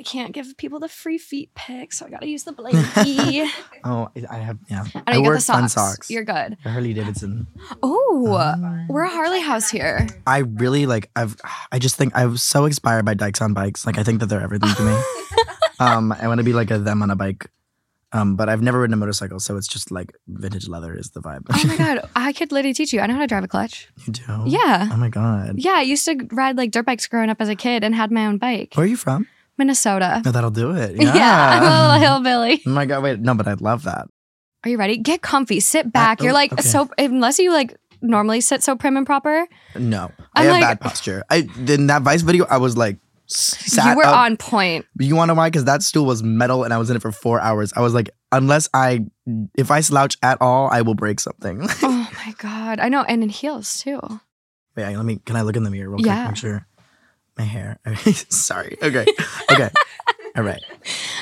I can't give people the free feet pick, so I gotta use the blankie. Oh, I have yeah. I I get wear the socks. fun socks. You're good. Harley Davidson. Oh, we're a Harley house here. I really like. I've. I just think I was so inspired by dykes on bikes. Like I think that they're everything to me. um, I want to be like a them on a bike. Um, but I've never ridden a motorcycle, so it's just like vintage leather is the vibe. Oh my god, I could literally teach you. I know how to drive a clutch. you do? Yeah. Oh my god. Yeah, I used to ride like dirt bikes growing up as a kid and had my own bike. Where are you from? Minnesota. No, that'll do it. Yeah, Yeah. I'm a little hillbilly. oh my god. Wait. No, but I love that. Are you ready? Get comfy. Sit back. oh, You're like okay. so unless you like normally sit so prim and proper. No, I I'm have like- bad posture. I in that Vice video, I was like. Sat you were up. on point. You want to know why? Because that stool was metal and I was in it for four hours. I was like, unless I, if I slouch at all, I will break something. Oh my god. I know, and in heels too. Wait, let me, can I look in the mirror real Yeah. quick? Make sure my hair. Sorry. Okay. Okay. all right.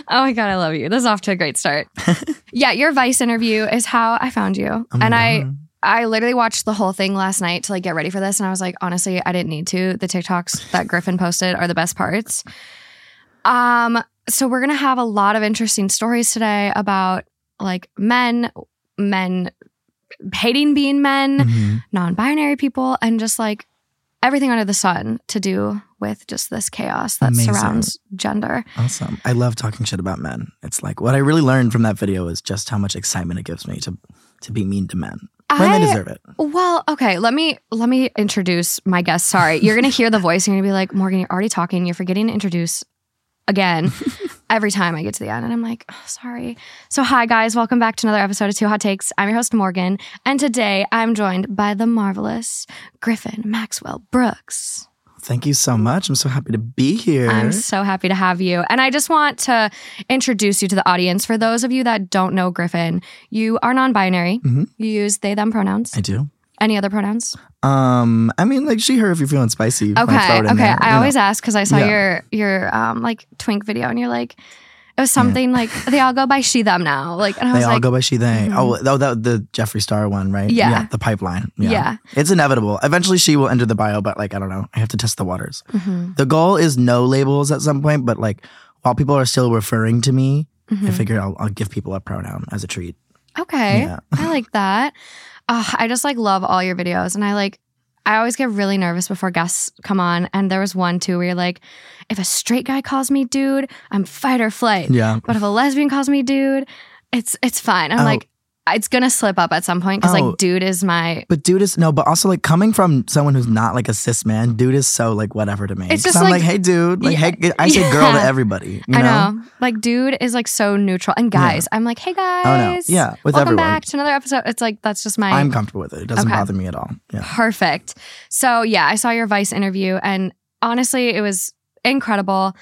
Oh my god, I love you. This is off to a great start. yeah, your Vice interview is how I found you. Oh and I God. I literally watched the whole thing last night to like get ready for this and I was like, honestly, I didn't need to. The TikToks that Griffin posted are the best parts. Um so we're going to have a lot of interesting stories today about like men, men hating being men, Mhm. non-binary people and just like everything under the sun to do with just this chaos that Amazing. surrounds gender. Awesome. I love talking shit about men. It's like what I really learned from that video is just how much excitement it gives me to to be mean to men when I- they deserve it. Well, okay, let me let me introduce my guest. Sorry. You're going to hear the voice you're going to be like, "Morgan, you're already talking. You're forgetting to introduce again." Every time I get to the end and I'm like, oh, "Sorry." So, hi guys, welcome back to another episode of Two Hot Takes. I'm your host Morgan, and today I'm joined by the marvelous Griffin Maxwell Brooks. Thank you so much. I'm so happy to be here. I'm so happy to have you. And I just want to introduce you to the audience. For those of you that don't know Griffin, you are non binary. Mhm. You use they, them pronouns. I do. Any other pronouns? Um, I mean, like she, her. If you're feeling spicy, Okay, throw it in okay. there, I always know. ask because I saw Yeah. your your um like twink video and you're like, it was something like they all go by she them now. Like, and I They was all like, go by she they. Mhm. Oh, oh, that the Jeffree Star one, right? Yeah. the pipeline. Yeah. Yeah. it's inevitable. Eventually, she will enter the bio, but like I don't know. I have to test the waters. Mhm, The goal is no labels at some point, but like while people are still referring to me, I mhm. figure I'll, I'll give people a pronoun as a treat. okay, Yeah. I like that. Uh, I just like love all your videos, and I like. I always get really nervous before guests come on, and there was one too where you're like, if a straight guy calls me dude, I'm fight or flight. Yeah. But if a lesbian calls me dude, it's it's fine. I'm Oh. like, it's gonna slip up at some point because Oh. like dude is my But dude is no, but also like coming from someone who's not like a cis man, dude is so like whatever to me. It's just I'm like- like, hey dude, like Yeah. hey, I say girl to Yeah. everybody. You I know? know. Like, dude is like so neutral. And guys, I'm like, hey guys. Oh no, yeah, with Welcome everyone. back to another episode. It's like, that's just my I'm comfortable with it. It doesn't Okay. bother me at all. Yeah. perfect. So, yeah, I saw your Vice interview and honestly, it was incredible.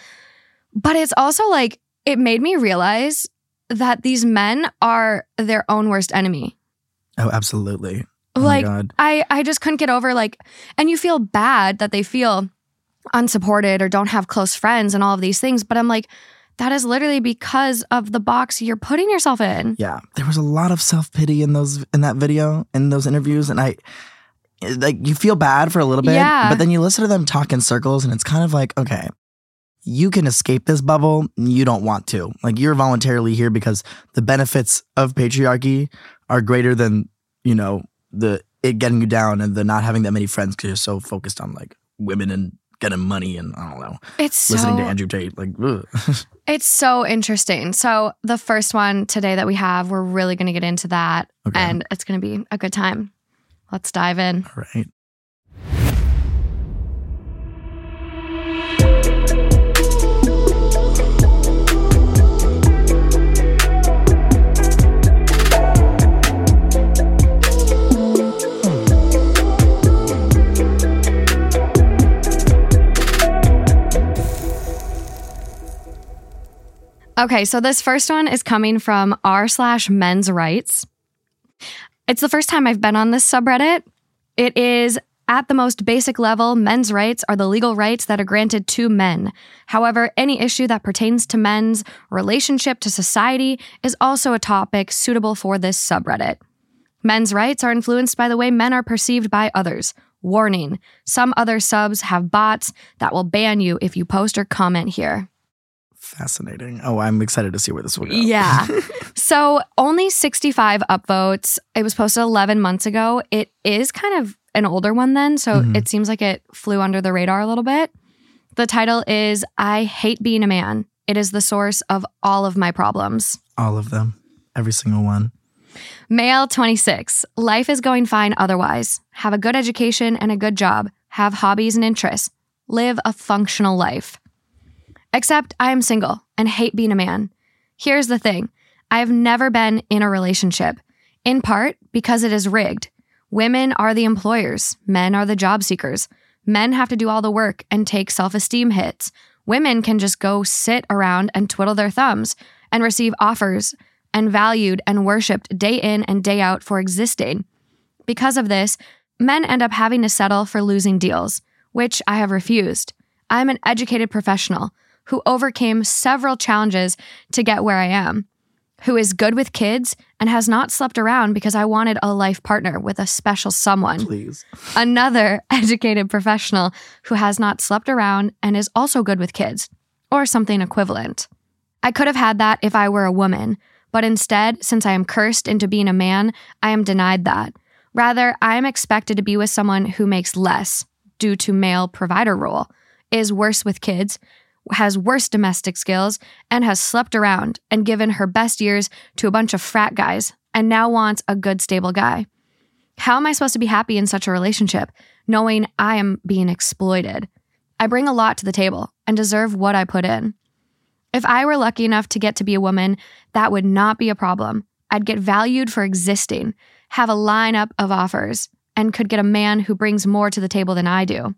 But it's also like, it made me realize that these men are their own worst enemy. Oh, absolutely. Oh like. I, I just couldn't get over like, and you feel bad that they feel unsupported or don't have close friends and all of these things. But I'm like, that is literally because of the box you're putting yourself in. Yeah, there was a lot of self pity in those in that video in those interviews, and I like you feel bad for a little bit, Yeah. but then you listen to them talk in circles, and it's kind of like okay. You can escape this bubble. You don't want to. Like you're voluntarily here because the benefits of patriarchy are greater than you know the it getting you down and the not having that many friends because you're so focused on like women and getting money and I don't know It's so listening to Andrew Tate. Like, it's so interesting. So the first one today that we have, we're really going to get into that, Okay. and it's going to be a good time. Let's dive in. all right. Okay, so this first one is coming from r slash men's rights. It's the first time I've been on this subreddit. It is at the most basic level, men's rights are the legal rights that are granted to men. However, any issue that pertains to men's relationship to society is also a topic suitable for this subreddit. Men's rights are influenced by the way men are perceived by others. Warning some other subs have bots that will ban you if you post or comment here. Fascinating. Oh, I'm excited to see where this will go. Yeah. so only 65 upvotes. It was posted 11 months ago. It is kind of an older one then, so Mhm. it seems like it flew under the radar a little bit. The title is I Hate Being a Man. It is the source of all of my problems. All of them. Every single one. Male 26. Life is going fine otherwise. Have a good education and a good job. Have hobbies and interests. Live a functional life. Except I am single and hate being a man. Here's the thing I have never been in a relationship, in part because it is rigged. Women are the employers, men are the job seekers. Men have to do all the work and take self esteem hits. Women can just go sit around and twiddle their thumbs and receive offers and valued and worshiped day in and day out for existing. Because of this, men end up having to settle for losing deals, which I have refused. I am an educated professional who overcame several challenges to get where I am, who is good with kids and has not slept around because I wanted a life partner with a special someone Please. another educated professional who has not slept around and is also good with kids, or something equivalent. I could have had that if I were a woman, but instead, since I am cursed into being a man, I am denied that. Rather, I am expected to be with someone who makes less due to male provider role, is worse with kids, has worse domestic skills, and has slept around and given her best years to a bunch of frat guys, and now wants a good, stable guy. How am I supposed to be happy in such a relationship, knowing I am being exploited? I bring a lot to the table and deserve what I put in. If I were lucky enough to get to be a woman, that would not be a problem. I'd get valued for existing, have a lineup of offers, and could get a man who brings more to the table than I do.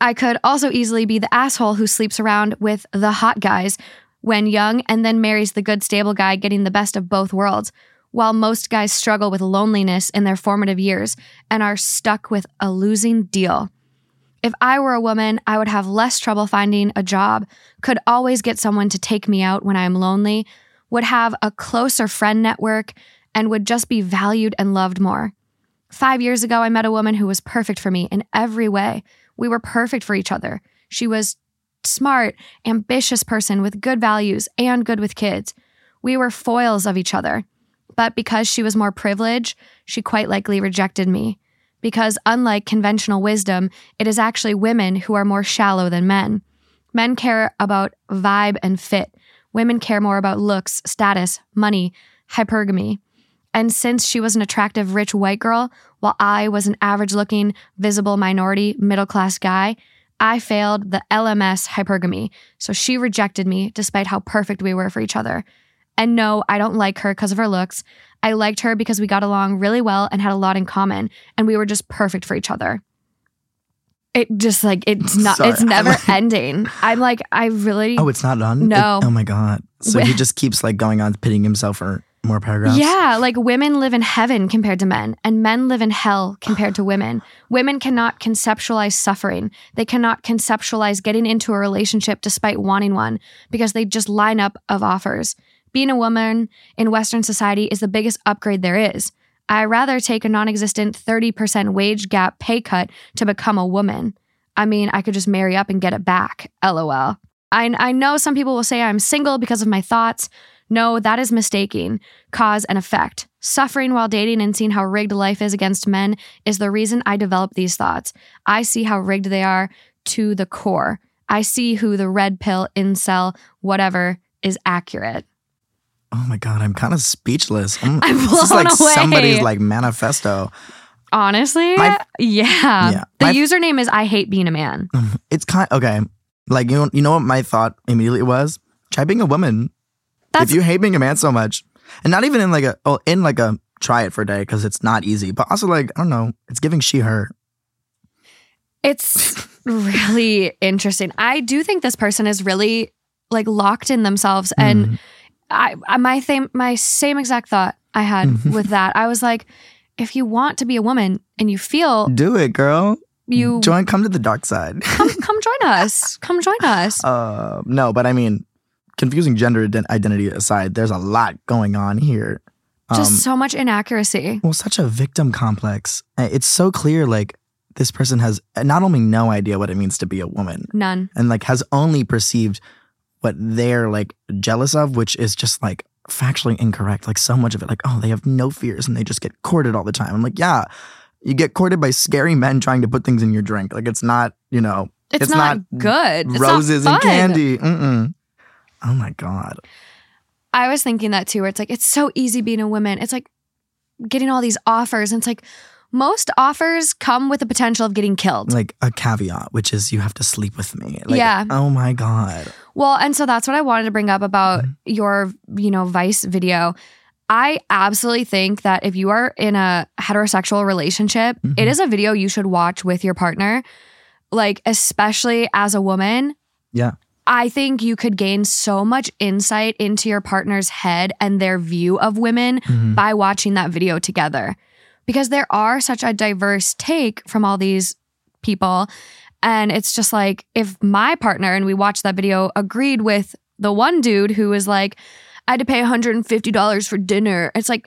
I could also easily be the asshole who sleeps around with the hot guys when young and then marries the good, stable guy getting the best of both worlds, while most guys struggle with loneliness in their formative years and are stuck with a losing deal. If I were a woman, I would have less trouble finding a job, could always get someone to take me out when I am lonely, would have a closer friend network, and would just be valued and loved more. Five years ago, I met a woman who was perfect for me in every way. We were perfect for each other. She was smart, ambitious person with good values and good with kids. We were foils of each other. But because she was more privileged, she quite likely rejected me. Because unlike conventional wisdom, it is actually women who are more shallow than men. Men care about vibe and fit. Women care more about looks, status, money, hypergamy. And since she was an attractive, rich white girl, while I was an average looking, visible minority, middle class guy, I failed the LMS hypergamy. So she rejected me despite how perfect we were for each other. And no, I don't like her because of her looks. I liked her because we got along really well and had a lot in common, and we were just perfect for each other. It just like it's not Sorry, it's I'm never like- ending. I'm like I really Oh, it's not done? No. It- oh my God. So he just keeps like going on pitting himself for more paragraphs? Yeah, like women live in heaven compared to men, and men live in hell compared to women. Women cannot conceptualize suffering. They cannot conceptualize getting into a relationship despite wanting one because they just line up of offers. Being a woman in Western society is the biggest upgrade there is. I rather take a non existent 30% wage gap pay cut to become a woman. I mean, I could just marry up and get it back. LOL. I, I know some people will say I'm single because of my thoughts. No, that is mistaking. Cause and effect. Suffering while dating and seeing how rigged life is against men is the reason I develop these thoughts. I see how rigged they are to the core. I see who the red pill, incel, whatever is accurate. Oh my God. I'm kind of speechless. I'm, I'm this is blown like away. somebody's like manifesto. Honestly, My- yeah. Yeah. The My- username is I hate being a man. It's kind okay. Like you know, you know what my thought immediately was? Try being a woman. That's if you hate being a man so much, and not even in like a oh in like a try it for a day because it's not easy, but also like I don't know, it's giving she her. It's really interesting. I do think this person is really like locked in themselves and Mhm. I, I my same my same exact thought I had Mhm. with that. I was like, if you want to be a woman and you feel do it, girl. you join. Come to the dark side. come come join us. Come join us. uh, no, but I mean, confusing gender ident- identity aside, there's a lot going on here. Um, Just so much inaccuracy. well, such a victim complex. It's so clear, like this person has not only no idea what it means to be a woman, None. and like has only perceived what they're like jealous of, which is just like factually incorrect. Like so much of it, like oh, they have no fears and they just get courted all the time. I'm like, yeah, you get courted by scary men trying to put things in your drink. Like it's not, you know, It's, It's not, not good. It's not roses and candy. Mm-mm. Oh my god. I was thinking that too, where it's like, it's so easy being a woman. It's like getting all these offers. And it's like, most offers come with the potential of getting killed. Like a caveat, which is you have to sleep with me. Like, Yeah. Oh my god. Well, and so that's what I wanted to bring up about your, you know, Vice video. I absolutely think that if you are in a heterosexual relationship, Mhm. it is a video you should watch with your partner. Like, especially as a woman. Yeah. I think you could gain so much insight into your partner's head and their view of women Mhm. by watching that video together because there are such a diverse take from all these people and it's just like if my partner and we watched that video agreed with the one dude who was like I had to pay $150 for dinner it's like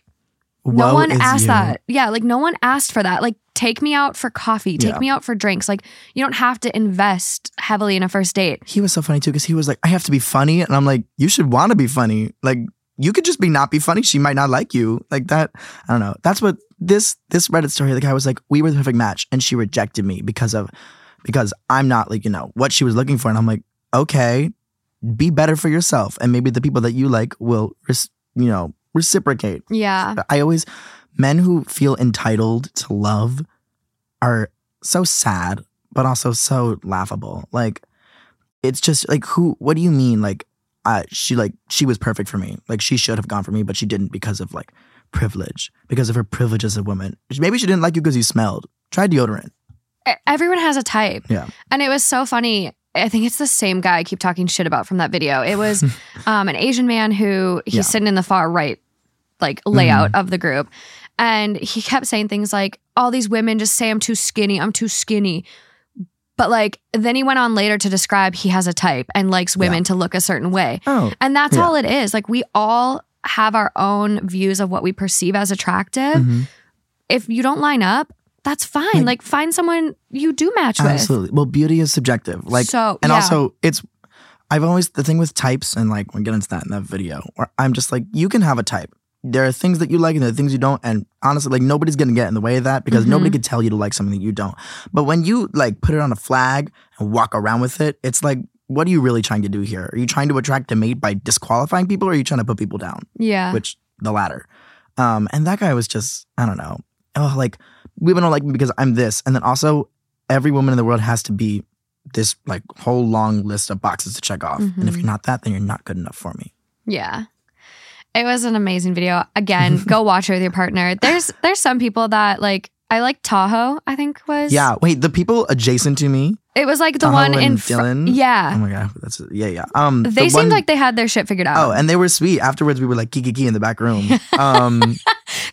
no one asked you. that yeah like no one asked for that like take me out for coffee take Yeah. me out for drinks like you don't have to invest heavily in a first date He was so funny too because he was like, I have to be funny. And I'm like, you should want to be funny. Like, you could just be not be funny. She might not like you. Like that. I don't know. That's what this this Reddit story, the guy was like, we were the perfect match. And she rejected me because of because I'm not like, you know, what she was looking for. And I'm like, okay, be better for yourself. And maybe the people that you like will res- you know, reciprocate. yeah I always men who feel entitled to love are so sad, but also so laughable. Like it's just like who what do you mean like uh, she like she was perfect for me. Like she should have gone for me, but she didn't because of like privilege. Because of her privilege as a woman. Maybe she didn't like you because you smelled. Try deodorant. Everyone has a type. Yeah. And it was so funny. I think it's the same guy I keep talking shit about from that video. It was um, an Asian man who he's Yeah. Mm-hmm. sitting in the far right, like layout of the group. And he kept saying things like, all these women just say I'm too skinny, I'm too skinny. But like, then he went on later to describe he has a type and likes women to look a certain way. Oh. And that's Yeah. all it is. Like, we all have our own views of what we perceive as attractive. mhm. If you don't line up, that's fine. Like- Like, find someone you do match with. Absolutely. Well, beauty is subjective. Like so, And yeah. also, it's I've always the thing with types, and like we'll get into that in that video. Where I'm just like, you can have a type. There are things that you like and there are things you don't. And honestly, like nobody's gonna get in the way of that because Mhm. nobody could tell you to like something that you don't. But when you like put it on a flag and walk around with it, it's like, what are you really trying to do here? Are you trying to attract a mate by disqualifying people, or are you trying to put people down? yeah. Which the latter. Um, and that guy was just, I don't know. Oh, like women don't like me because I'm this. And then also every woman in the world has to be this like whole long list of boxes to check off. And if Mhm. you're not that, then you're not good enough for me. Yeah. It was an amazing video. Again, go watch it with your partner. There's there's some people that like I like Tahoe, I think was Yeah. Wait, the people adjacent to me. It was like the Tahoe one in fr- Dylan? Yeah. Oh my god, that's yeah, yeah. Um, the they seemed one- like they had their shit figured out. Oh, and they were sweet. Afterwards, we were like kiki kiki in the back room. Um,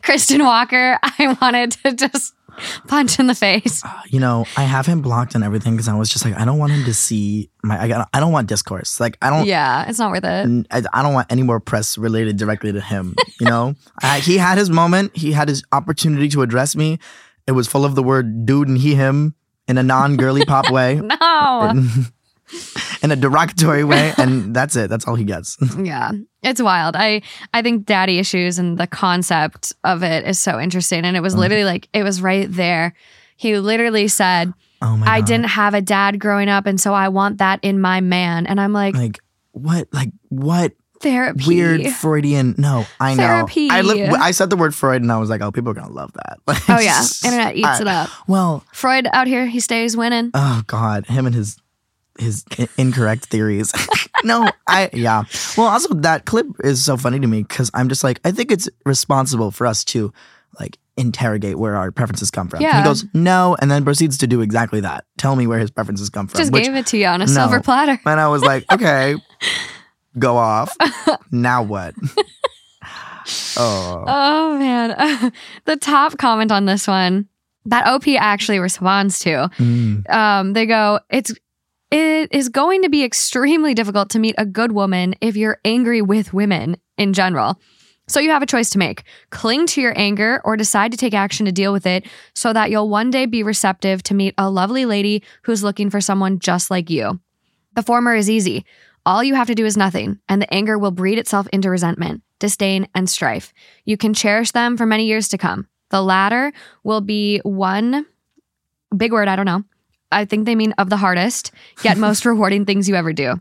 Kristen Walker, I wanted to just punch in the face. Uh, you know, I have him blocked and everything because I was just like, I don't want him to see my. I, got- I don't want discourse. Like, I don't. Yeah, it's not worth it. I don't want any more press related directly to him. You know, I, he had his moment. He had his opportunity to address me. It was full of the word "dude" and "he" him in a non-girly pop way, No. In, a derogatory way, and that's it. That's all he gets. yeah. It's wild. I I think daddy issues and the concept of it is so interesting and it was mm. literally like it was right there. He literally said, Oh! I God. didn't have a dad growing up, and so I want that in my man. And I'm like, like what? Like what? therapy. Weird Freudian. No, I know. Therapy. I li- I said the word Freud, and I was like, oh, people are gonna love that. Oh yeah, internet eats I- it up. Well, Freud out here, he stays winning. Oh God, him and his his i- incorrect theories. no, I yeah. Well, also that clip is so funny to me because I'm just like I think it's responsible for us to like interrogate where our preferences come from. And Yeah. he goes no, and then proceeds to do exactly that. Tell me where his preferences come from. Just which, gave it to you on a no. silver platter. and I was like, okay, go off. now what? oh. Oh man. the top comment on this one that OP actually responds to. Mm. Um, they go, it's it is going to be extremely difficult to meet a good woman if you're angry with women in general. So you have a choice to make. Cling to your anger or decide to take action to deal with it so that you'll one day be receptive to meet a lovely lady who's looking for someone just like you. The former is easy. All you have to do is nothing, and the anger will breed itself into resentment, disdain, and strife. You can cherish them for many years to come. The latter will be one big word, I don't know. I think they mean of the hardest, yet most rewarding things you ever do.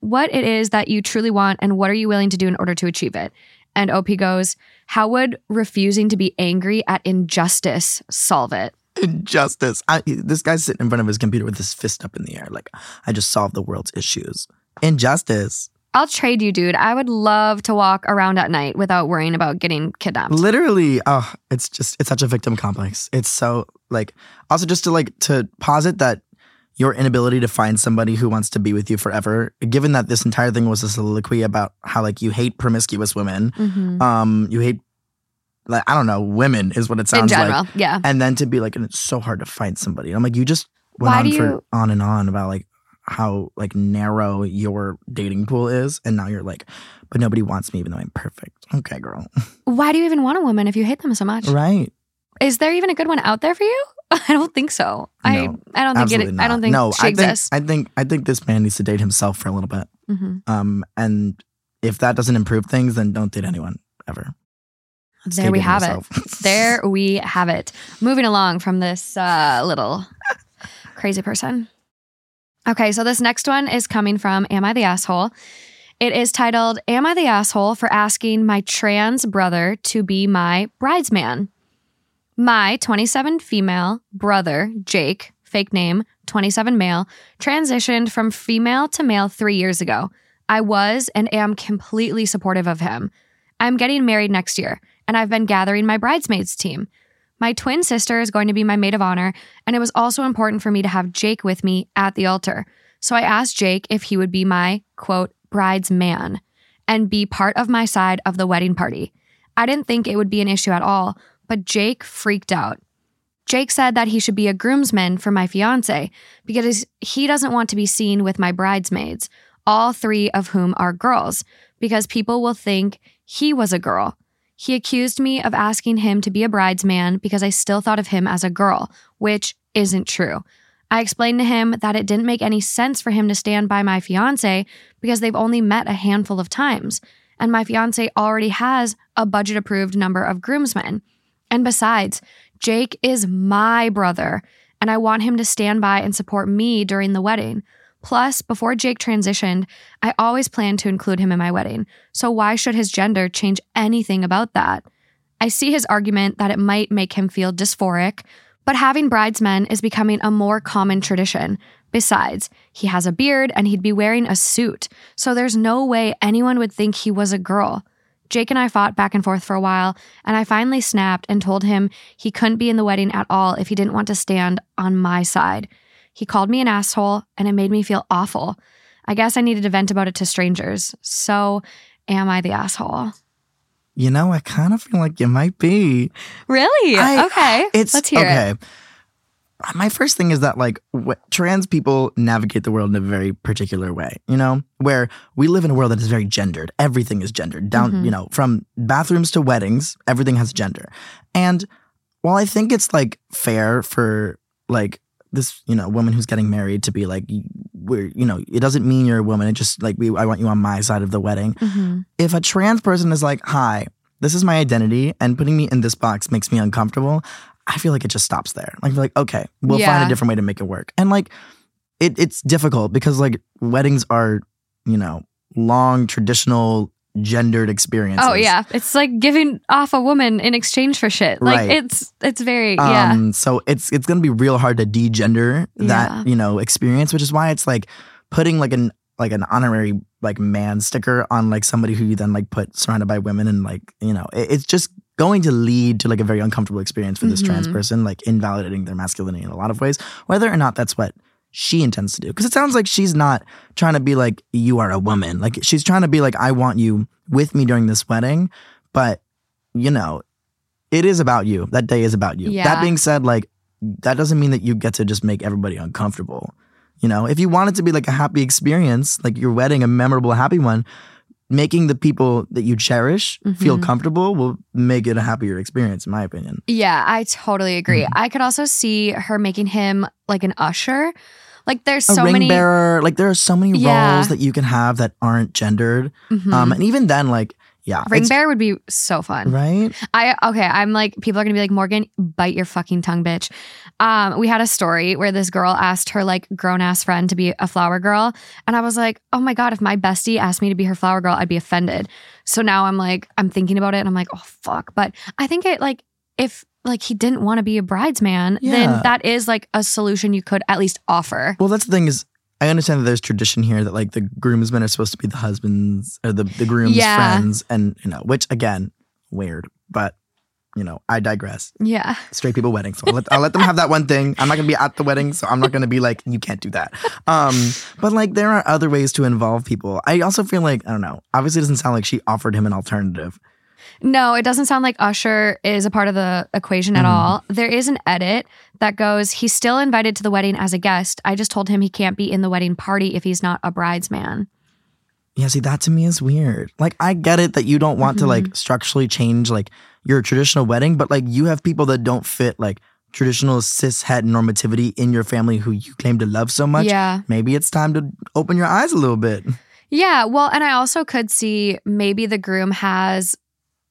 What it is that you truly want, and what are you willing to do in order to achieve it? And OP goes, How would refusing to be angry at injustice solve it? Injustice. I, this guy's sitting in front of his computer with his fist up in the air, like, I just solved the world's issues. Injustice. I'll trade you, dude. I would love to walk around at night without worrying about getting kidnapped. Literally, oh, it's just it's such a victim complex. It's so like also just to like to posit that your inability to find somebody who wants to be with you forever, given that this entire thing was a soliloquy about how like you hate promiscuous women, Mhm. um, you hate like I don't know, women is what it In sounds general, like. yeah. And then to be like, and it's so hard to find somebody. And I'm like, you just went Why on for you- on and on about like how like narrow your dating pool is, and now you're like, but nobody wants me even though I'm perfect. Okay, girl. Why do you even want a woman if you hate them so much? right. Is there even a good one out there for you? I don't think so. I No, I don't think it. Absolutely I don't think no, she I think, exists. I think I think this man needs to date himself for a little bit. hmm Um, and if that doesn't improve things, then don't date anyone ever. Stay There we have it. There we have it. Moving along from this uh, little crazy person. Okay, so this next one is coming from Am I the Asshole? It is titled Am I the Asshole for Asking My Trans Brother to Be My Bridesman? My 27 female brother, Jake, fake name, 27 male, transitioned from female to male three years ago. I was and am completely supportive of him. I'm getting married next year, and I've been gathering my bridesmaids team. My twin sister is going to be my maid of honor, and it was also important for me to have Jake with me at the altar. So I asked Jake if he would be my, quote, bridesman and be part of my side of the wedding party. I didn't think it would be an issue at all, but Jake freaked out. Jake said that he should be a groomsman for my fiance because he doesn't want to be seen with my bridesmaids, all three of whom are girls, because people will think he was a girl. He accused me of asking him to be a bridesman because I still thought of him as a girl, which isn't true. I explained to him that it didn't make any sense for him to stand by my fiance because they've only met a handful of times, and my fiance already has a budget approved number of groomsmen. And besides, Jake is my brother, and I want him to stand by and support me during the wedding. Plus, before Jake transitioned, I always planned to include him in my wedding, so why should his gender change anything about that? I see his argument that it might make him feel dysphoric, but having bridesmen is becoming a more common tradition. Besides, he has a beard and he'd be wearing a suit, so there's no way anyone would think he was a girl. Jake and I fought back and forth for a while, and I finally snapped and told him he couldn't be in the wedding at all if he didn't want to stand on my side. He called me an asshole, and it made me feel awful. I guess I needed to vent about it to strangers. So, am I the asshole? You know, I kind of feel like you might be. Really? I- okay. It's Let's hear okay. it. My first thing is that like wh- trans people navigate the world in a very particular way, you know, where we live in a world that is very gendered. Everything is gendered. Down, Mhm. you know, from bathrooms to weddings, everything has gender. And while I think it's like fair for like this, you know, woman who's getting married to be like, we're, you know, it doesn't mean you're a woman. It just like we, I want you on my side of the wedding. Mhm. If a trans person is like, hi, this is my identity, and putting me in this box makes me uncomfortable, I feel like it just stops there. Like, like okay, we'll find a different way to make it work. And like, it, it's difficult because like weddings are, you know, long, traditional, gendered experiences. Oh yeah, it's like giving off a woman in exchange for shit. Like Right. it's it's very yeah. Um, so it's it's gonna be real hard to degender Yeah. that you know experience, which is why it's like putting like an like an honorary like man sticker on like somebody who you then like put surrounded by women and like you know it- it's just going to lead to like a very uncomfortable experience for this trans Mhm. person, like invalidating their masculinity in a lot of ways, whether or not that's what she intends to do. Because it sounds like she's not trying to be like, you are a woman. Like she's trying to be like, I want you with me during this wedding. But, you know, it is about you. That day is about you. Yeah. That being said, like, that doesn't mean that you get to just make everybody uncomfortable. You know, if you want it to be like a happy experience, like your wedding, a memorable, happy one, making the people that you cherish feel Mhm. comfortable will make it a happier experience, in my opinion. Yeah, I totally agree. Mm-hmm. I could also see her making him like an usher. Like there's a so ring many bearer, like there are so many Yeah. roles that you can have that aren't gendered. Mhm. Um, and even then, like, yeah, ring bearer would be so fun. right? I okay, I'm like people are gonna be like Morgan, bite your fucking tongue, bitch. Um, we had a story where this girl asked her like grown ass friend to be a flower girl, and I was like, oh my god, if my bestie asked me to be her flower girl, I'd be offended. So now I'm like, I'm thinking about it, and I'm like, oh fuck. But I think it like if like he didn't want to be a bridesman, Yeah. then that is like a solution you could at least offer. Well, that's the thing is, I understand that there's tradition here that like the groomsmen are supposed to be the husbands or the the groom's Yeah. friends, and you know, which again, weird, but you know, I digress. Yeah. Straight people weddings, so I'll let, I'll let them have that one thing. I'm not gonna be at the wedding, so I'm not gonna be like, you can't do that. Um, but like, there are other ways to involve people. I also feel like I don't know. Obviously, it doesn't sound like she offered him an alternative. No, it doesn't sound like Usher is a part of the equation at Mhm. all. There is an edit that goes, he's still invited to the wedding as a guest. I just told him he can't be in the wedding party if he's not a bridesman. Yeah, see, that to me is weird. Like, I get it that you don't want to Mm-hmm. like structurally change like your traditional wedding, but like you have people that don't fit like traditional cis het normativity in your family who you claim to love so much. Yeah. Maybe it's time to open your eyes a little bit. Yeah. Well, and I also could see maybe the groom has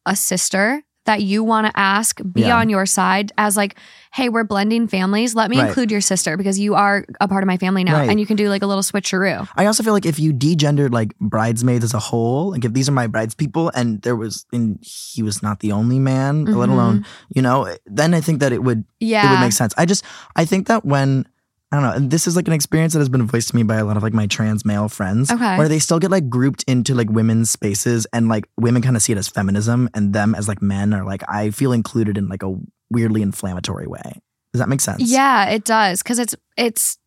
a sister that you want to ask be Yeah. on your side as like, hey, we're blending families. Let me Right. include your sister because you are a part of my family now. Right. And you can do like a little switcheroo. I also feel like if you degendered like bridesmaids as a whole, like if these are my brides people and there was and he was not the only man, let alone, you know, then I think that it would Mm-hmm. Yeah. it would make sense. I just I think that when I don't know, and this is like an experience that has been voiced to me by a lot of like my trans male friends, Okay. where they still get like grouped into like women's spaces, and like women kind of see it as feminism, and them as like men are like I feel included in like a weirdly inflammatory way. Does that make sense? Yeah, it does because it's it's.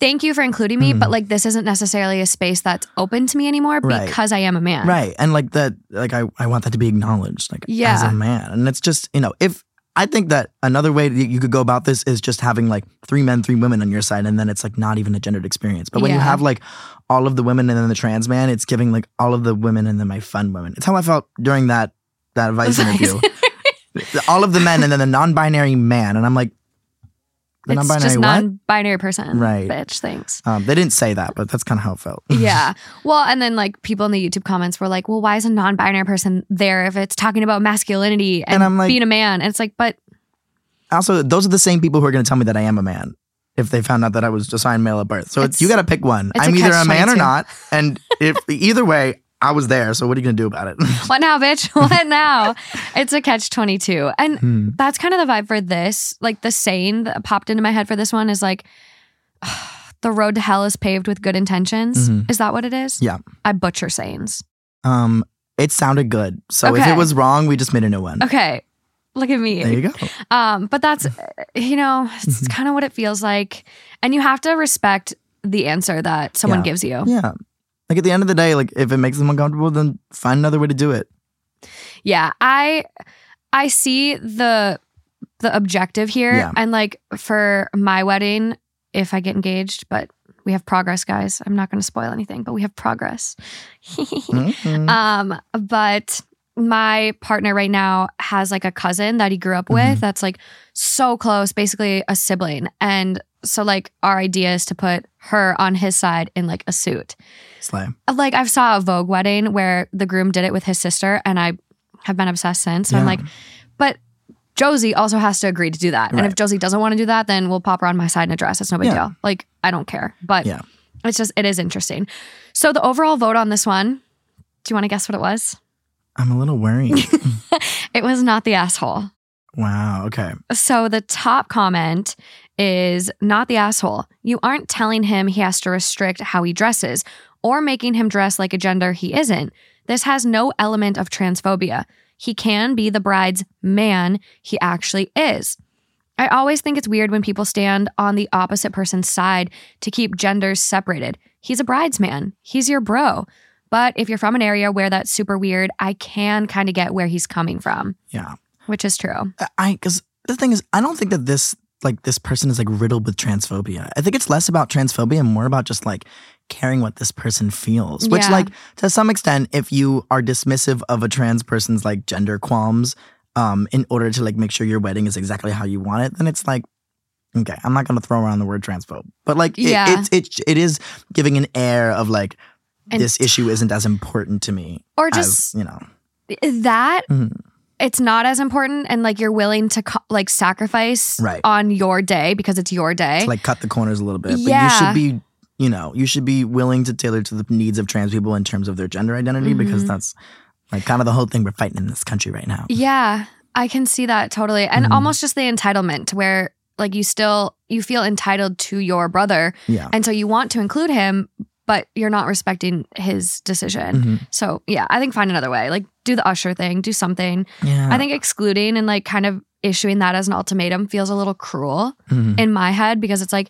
Thank you for including me, Mhm. but like this isn't necessarily a space that's open to me anymore Right. because I am a man. Right. And like that, like I, I want that to be acknowledged, like yeah. as a man. And it's just, you know, if I think that another way that you could go about this is just having like three men, three women on your side, and then it's like not even a gendered experience. But when you have like all of the women and then the trans man, it's giving like all of the women and then my fun women. It's how I felt during that that Vice interview. All of the men and then the non-binary man, and I'm like, the It's non-binary just what? non-binary person. Right. Bitch, thanks. um, they didn't say that, but that's kind of how it felt. yeah. Well, and then like people in the YouTube comments were like, well, why is a non-binary person there if it's talking about masculinity and, And I'm like- being a man? And it's like, but Also, those are the same people who are going to tell me that I am a man if they found out that I was assigned male at birth. So it's, It's- you got to pick one. it's I'm either a man or catch-22. not, and if either way, I was there. So what are you going to do about it? what now, bitch? What now? it's a catch 22. And Hmm. that's kind of the vibe for this. Like the saying that popped into my head for this one is like, the road to hell is paved with good intentions. Mhm. Is that what it is? Yeah. I butcher sayings. Um, it sounded good. So if it was wrong, we just made a new one. Okay. Look at me. There you go. Um, but that's you know, it's Mhm. kind of what it feels like. And you have to respect the answer that someone Yeah. gives you. Yeah. Like at the end of the day, like if it makes them uncomfortable, then find another way to do it. Yeah, I I see the the objective here Yeah. and like for my wedding if I get engaged, but we have progress guys. I'm not going to spoil anything, but we have progress. Mhm. um but my partner right now has like a cousin that he grew up with Mhm. that's like so close, basically a sibling. And so like our idea is to put her on his side in like a suit. Slay. Uh, like I saw a Vogue wedding where the groom did it with his sister and I have been obsessed since. So I'm like, but Josie also has to agree to do that. And if Josie doesn't want to do that, then we'll pop her on my side in a dress. It's no big Yeah. deal. Like I don't care. But Yeah. it's just it is interesting. So the overall vote on this one, do you want to guess what it was? I'm a little worried. It was not the asshole. wow. Okay. So the top comment is not the asshole. You aren't telling him he has to restrict how he dresses or making him dress like a gender he isn't. This has no element of transphobia. He can be the bride's man he actually is. I always think it's weird when people stand on the opposite person's side to keep genders separated. He's a bridesman, he's your bro. But if you're from an area where that's super weird, I can kind of get where he's coming from, Yeah. which is true. I because the thing is, I don't think that this like this person is like riddled with transphobia. I think it's less about transphobia and more about just like caring what this person feels. Which, Yeah. like, to some extent, if you are dismissive of a trans person's like gender qualms, um, in order to like make sure your wedding is exactly how you want it, then it's like. Okay, I'm not gonna throw around the word transphobe, but like it, Yeah. it's it, it is giving an air of like And- this issue isn't as important to me Or as just you know. that Mhm. it's not as important and like you're willing to co- like sacrifice Right. on your day because it's your day. to like cut the corners a little bit. But Yeah. you should be, you know, you should be willing to tailor to the needs of trans people in terms of their gender identity because Mhm. that's like kind of the whole thing we're fighting in this country right now. Yeah, I can see that totally. And Mhm. almost just the entitlement to where like you still you feel entitled to your brother Yeah. and so you want to include him but you're not respecting his decision. Mhm. So, yeah, I think find another way. Like do the usher thing, do something. Yeah. I think excluding and like kind of issuing that as an ultimatum feels a little cruel Mhm. in my head because it's like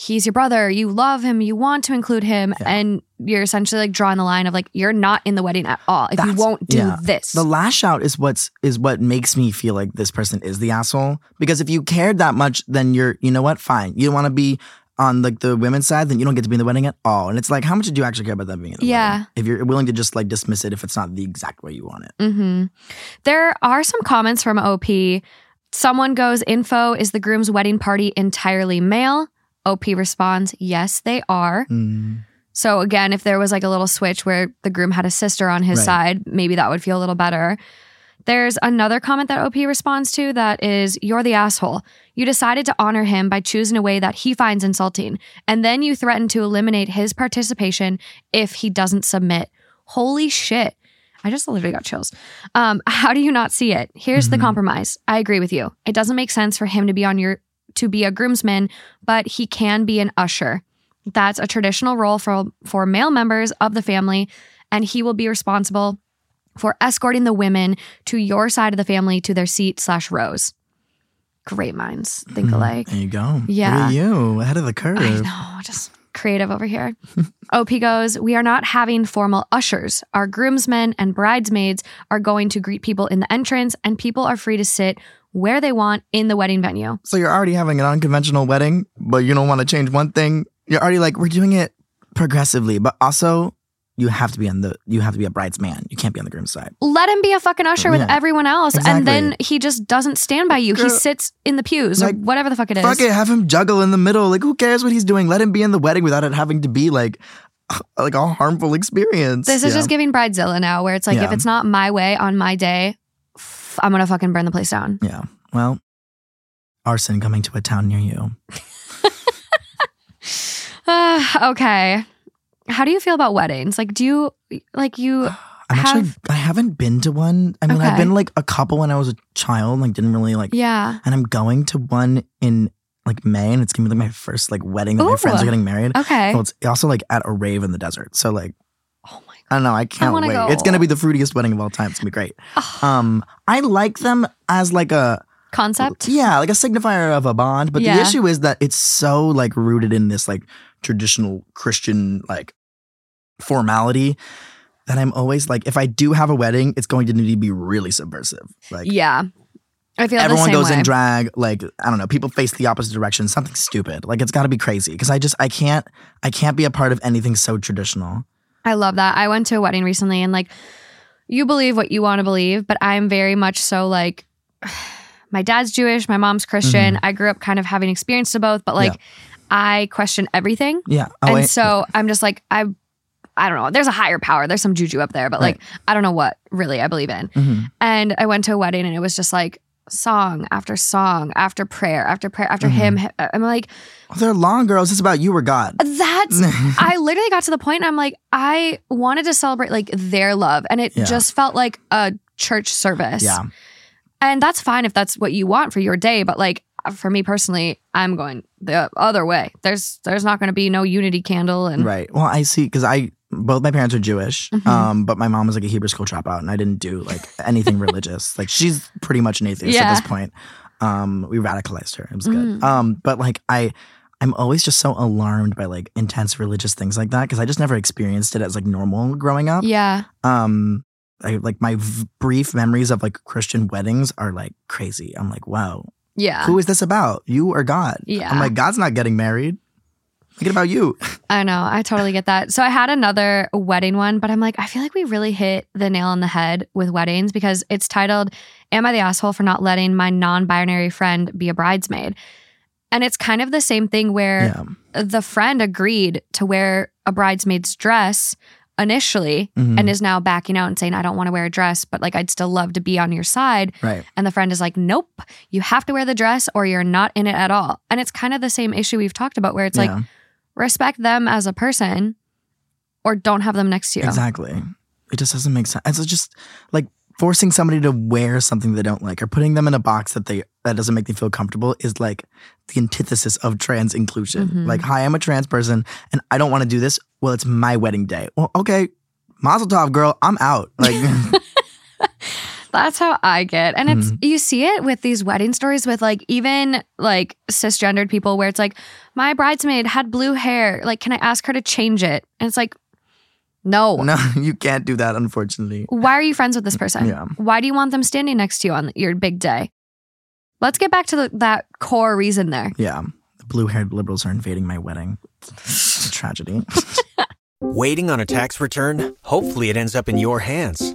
he's your brother, you love him, you want to include him Yeah. and you're essentially like drawing the line of like you're not in the wedding at all if you won't do yeah. this. The lash out is what's is what makes me feel like this person is the asshole. Because if you cared that much, then you're you know what? Fine. You want to be on like the women's side, then you don't get to be in the wedding at all. And it's like, how much do you actually care about them being in the Yeah. wedding? If you're willing to just like dismiss it if it's not the exact way you want it. Mm-hmm. There are some comments from OP. Someone goes, info, is the groom's wedding party entirely male? OP responds, yes, they are. Mm. So again, if there was like a little switch where the groom had a sister on his Right. side, maybe that would feel a little better. There's another comment that OP responds to that is, You're the asshole. You decided to honor him by choosing a way that he finds insulting, and then you threaten to eliminate his participation if he doesn't submit. Holy shit. I just literally got chills. Um, how do you not see it? Here's the Mhm. compromise. I agree with you. It doesn't make sense for him to be on your to be a groomsman, but he can be an usher. That's a traditional role for for male members of the family, and he will be responsible for escorting the women to your side of the family to their seat slash rows. Great minds think Mhm. alike. There you go. Yeah. You ahead of the curve. I know, just creative over here. OP goes, We are not having formal ushers. Our groomsmen and bridesmaids are going to greet people in the entrance, and people are free to sit where they want in the wedding venue. So you're already having an unconventional wedding, but you don't want to change one thing. You're already like, we're doing it progressively, but also you have to be on the you have to be a bridesman. You can't be on the groom's side. Let him be a fucking usher with Yeah. everyone else, and then he just doesn't stand by you. he sits in the pews like, or whatever the fuck it is. Fuck it, have him juggle in the middle. Like who cares what he's doing? Let him be in the wedding without it having to be like like a harmful experience. This is Yeah. just giving bridezilla now, where it's like, if it's not my way on my day, f- I'm gonna fucking burn the place down. Yeah. Well, arson coming to a town near you. Ah, okay. How do you feel about weddings? Like, do you like you? I'm actually Have- I haven't been to one. I mean, I've been like a couple when I was a child, like didn't really like Yeah. and I'm going to one in like May, and it's gonna be like my first like wedding that my friends are getting married. Okay. So it's also like at a rave in the desert. So like I don't know, I can't wanna wait. go. It's gonna be the fruitiest wedding of all time. It's gonna be great. Um, I like them as like a Concept. yeah, like a signifier of a bond. But Yeah. the issue is that it's so like rooted in this like traditional Christian like formality that I'm always like, if I do have a wedding, it's going to need to be really subversive. Like Yeah. I feel the everyone goes way. in drag like i don't know people face the opposite direction something stupid like it's got to be crazy because i just i can't i can't be a part of anything so traditional I love that. I went to a wedding recently and like you believe what you want to believe, but I'm very much so like my dad's Jewish, my mom's Christian. I grew up kind of having experience to both, but like Mm-hmm. Yeah. I question everything. yeah oh, and so I'm just like I I don't know. There's a higher power. There's some juju up there, but like I don't know what really I believe in. Mhm. And I went to a wedding and it was just like song after song after prayer after prayer after Mm-hmm. hymn. I'm like Oh, they're long girls it's about you or god that's I literally got to the point and I'm like, I wanted to celebrate like their love. And it Yeah. just felt like a church service. yeah And that's fine if that's what you want for your day. But like for me personally, I'm going the other way. There's there's not gonna be no unity candle and right well i see because i both my parents are jewish Mhm. um but my mom was like a hebrew school dropout and i didn't do like anything religious like she's pretty much an atheist at this point Um, we radicalized her. It was Mm. good. Um, but like I, I'm always just so alarmed by like intense religious things like that because I just never experienced it as like normal growing up. Yeah. Um, I, like my v- brief memories of like Christian weddings are like crazy. I'm like, wow, Yeah. who is this about? You or God? Yeah. I'm like, God's not getting married. It about you. I know. I totally get that. So I had another wedding one, but I'm like, I feel like we really hit the nail on the head with weddings because it's titled, Am I the asshole for not letting my non binary friend be a bridesmaid? And it's kind of the same thing where Yeah. the friend agreed to wear a bridesmaid's dress initially Mhm. and is now backing out and saying, I don't want to wear a dress, but like I'd still love to be on your side. right. And the friend is like, Nope, you have to wear the dress or you're not in it at all. And it's kind of the same issue we've talked about where it's like, yeah, respect them as a person or don't have them next to you. exactly. It just doesn't make sense. It's just like forcing somebody to wear something they don't like or putting them in a box that they that doesn't make them feel comfortable is like the antithesis of trans inclusion. Mhm. Like, hi, I'm a trans person and I don't want to do this. Well, it's my wedding day. Well, okay, Mazel tov, girl. I'm out. Like, That's how I get. And it's Mm-hmm. you see it with these wedding stories with like even like cisgendered people where it's like my bridesmaid had blue hair. Like can I ask her to change it? And it's like no. no, you can't do that, unfortunately. Why are you friends with this person? Yeah. Why do you want them standing next to you on your big day? Let's get back to the, that core reason there. Yeah. The blue haired liberals are invading my wedding. It's a tragedy. Waiting on a tax return? Hopefully, it ends up in your hands.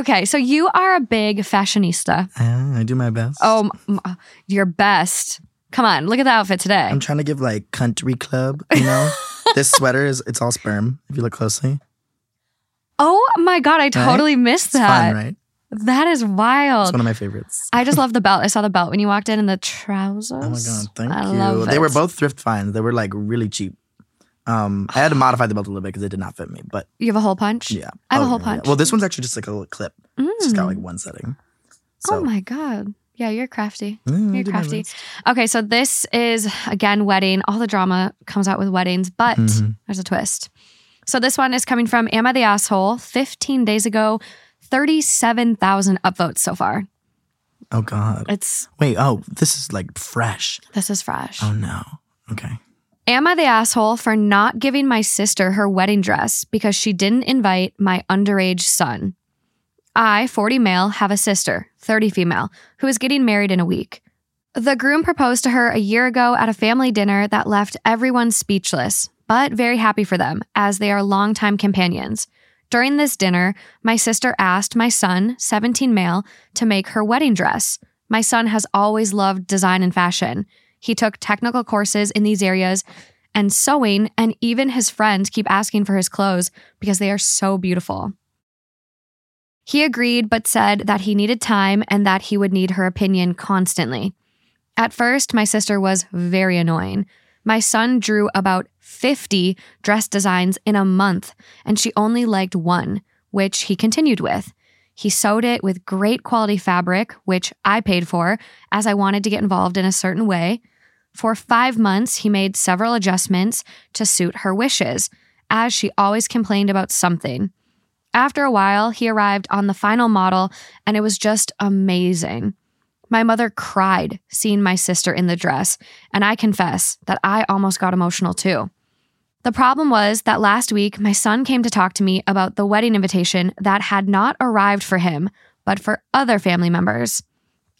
Okay, so you are a big fashionista. Uh, I do my best. Oh, m- m- your best. Come on, look at the outfit today. I'm trying to give like country club, you know? this sweater is it's all sperm, if you look closely. Oh my god, I totally missed It's that. fun, right? That is wild. It's one of my favorites. I just love the belt. I saw the belt when you walked in and the trousers. Oh my god, thank I you. They were both thrift finds. They were like really cheap. Um, I had to modify the belt a little bit because it did not fit me, but You have a hole punch? yeah, I have a Oh, hole yeah, yeah. punch. Well, this one's actually just like a little clip. It's just got Mm. like one setting. oh my god. Yeah, you're crafty. mm, You're crafty. Okay, so this is again wedding. All the drama comes out with weddings, but Mhm. there's a twist. So this one is coming from Am I the Asshole? 15 days ago, 37,000 upvotes so far. Oh god. It's Wait. Oh, this is like fresh. this is fresh. Oh no. Okay. Am I the asshole for not giving my sister her wedding dress because she didn't invite my underage son? I, 40 male, have a sister, 30 female, who is getting married in a week. The groom proposed to her a year ago at a family dinner that left everyone speechless, but very happy for them, as they are longtime companions. During this dinner, my sister asked my son, 17 male, to make her wedding dress. My son has always loved design and fashion. He took technical courses in these areas and sewing, and even his friends keep asking for his clothes because they are so beautiful. He agreed, but said that he needed time and that he would need her opinion constantly. At first, my sister was very annoying. My son drew about 50 dress designs in a month, and she only liked one, which he continued with. He sewed it with great quality fabric, which I paid for, as I wanted to get involved in a certain way. For five months, he made several adjustments to suit her wishes, as she always complained about something. After a while, he arrived on the final model, and it was just amazing. My mother cried seeing my sister in the dress, and I confess that I almost got emotional too. The problem was that last week, my son came to talk to me about the wedding invitation that had not arrived for him, but for other family members.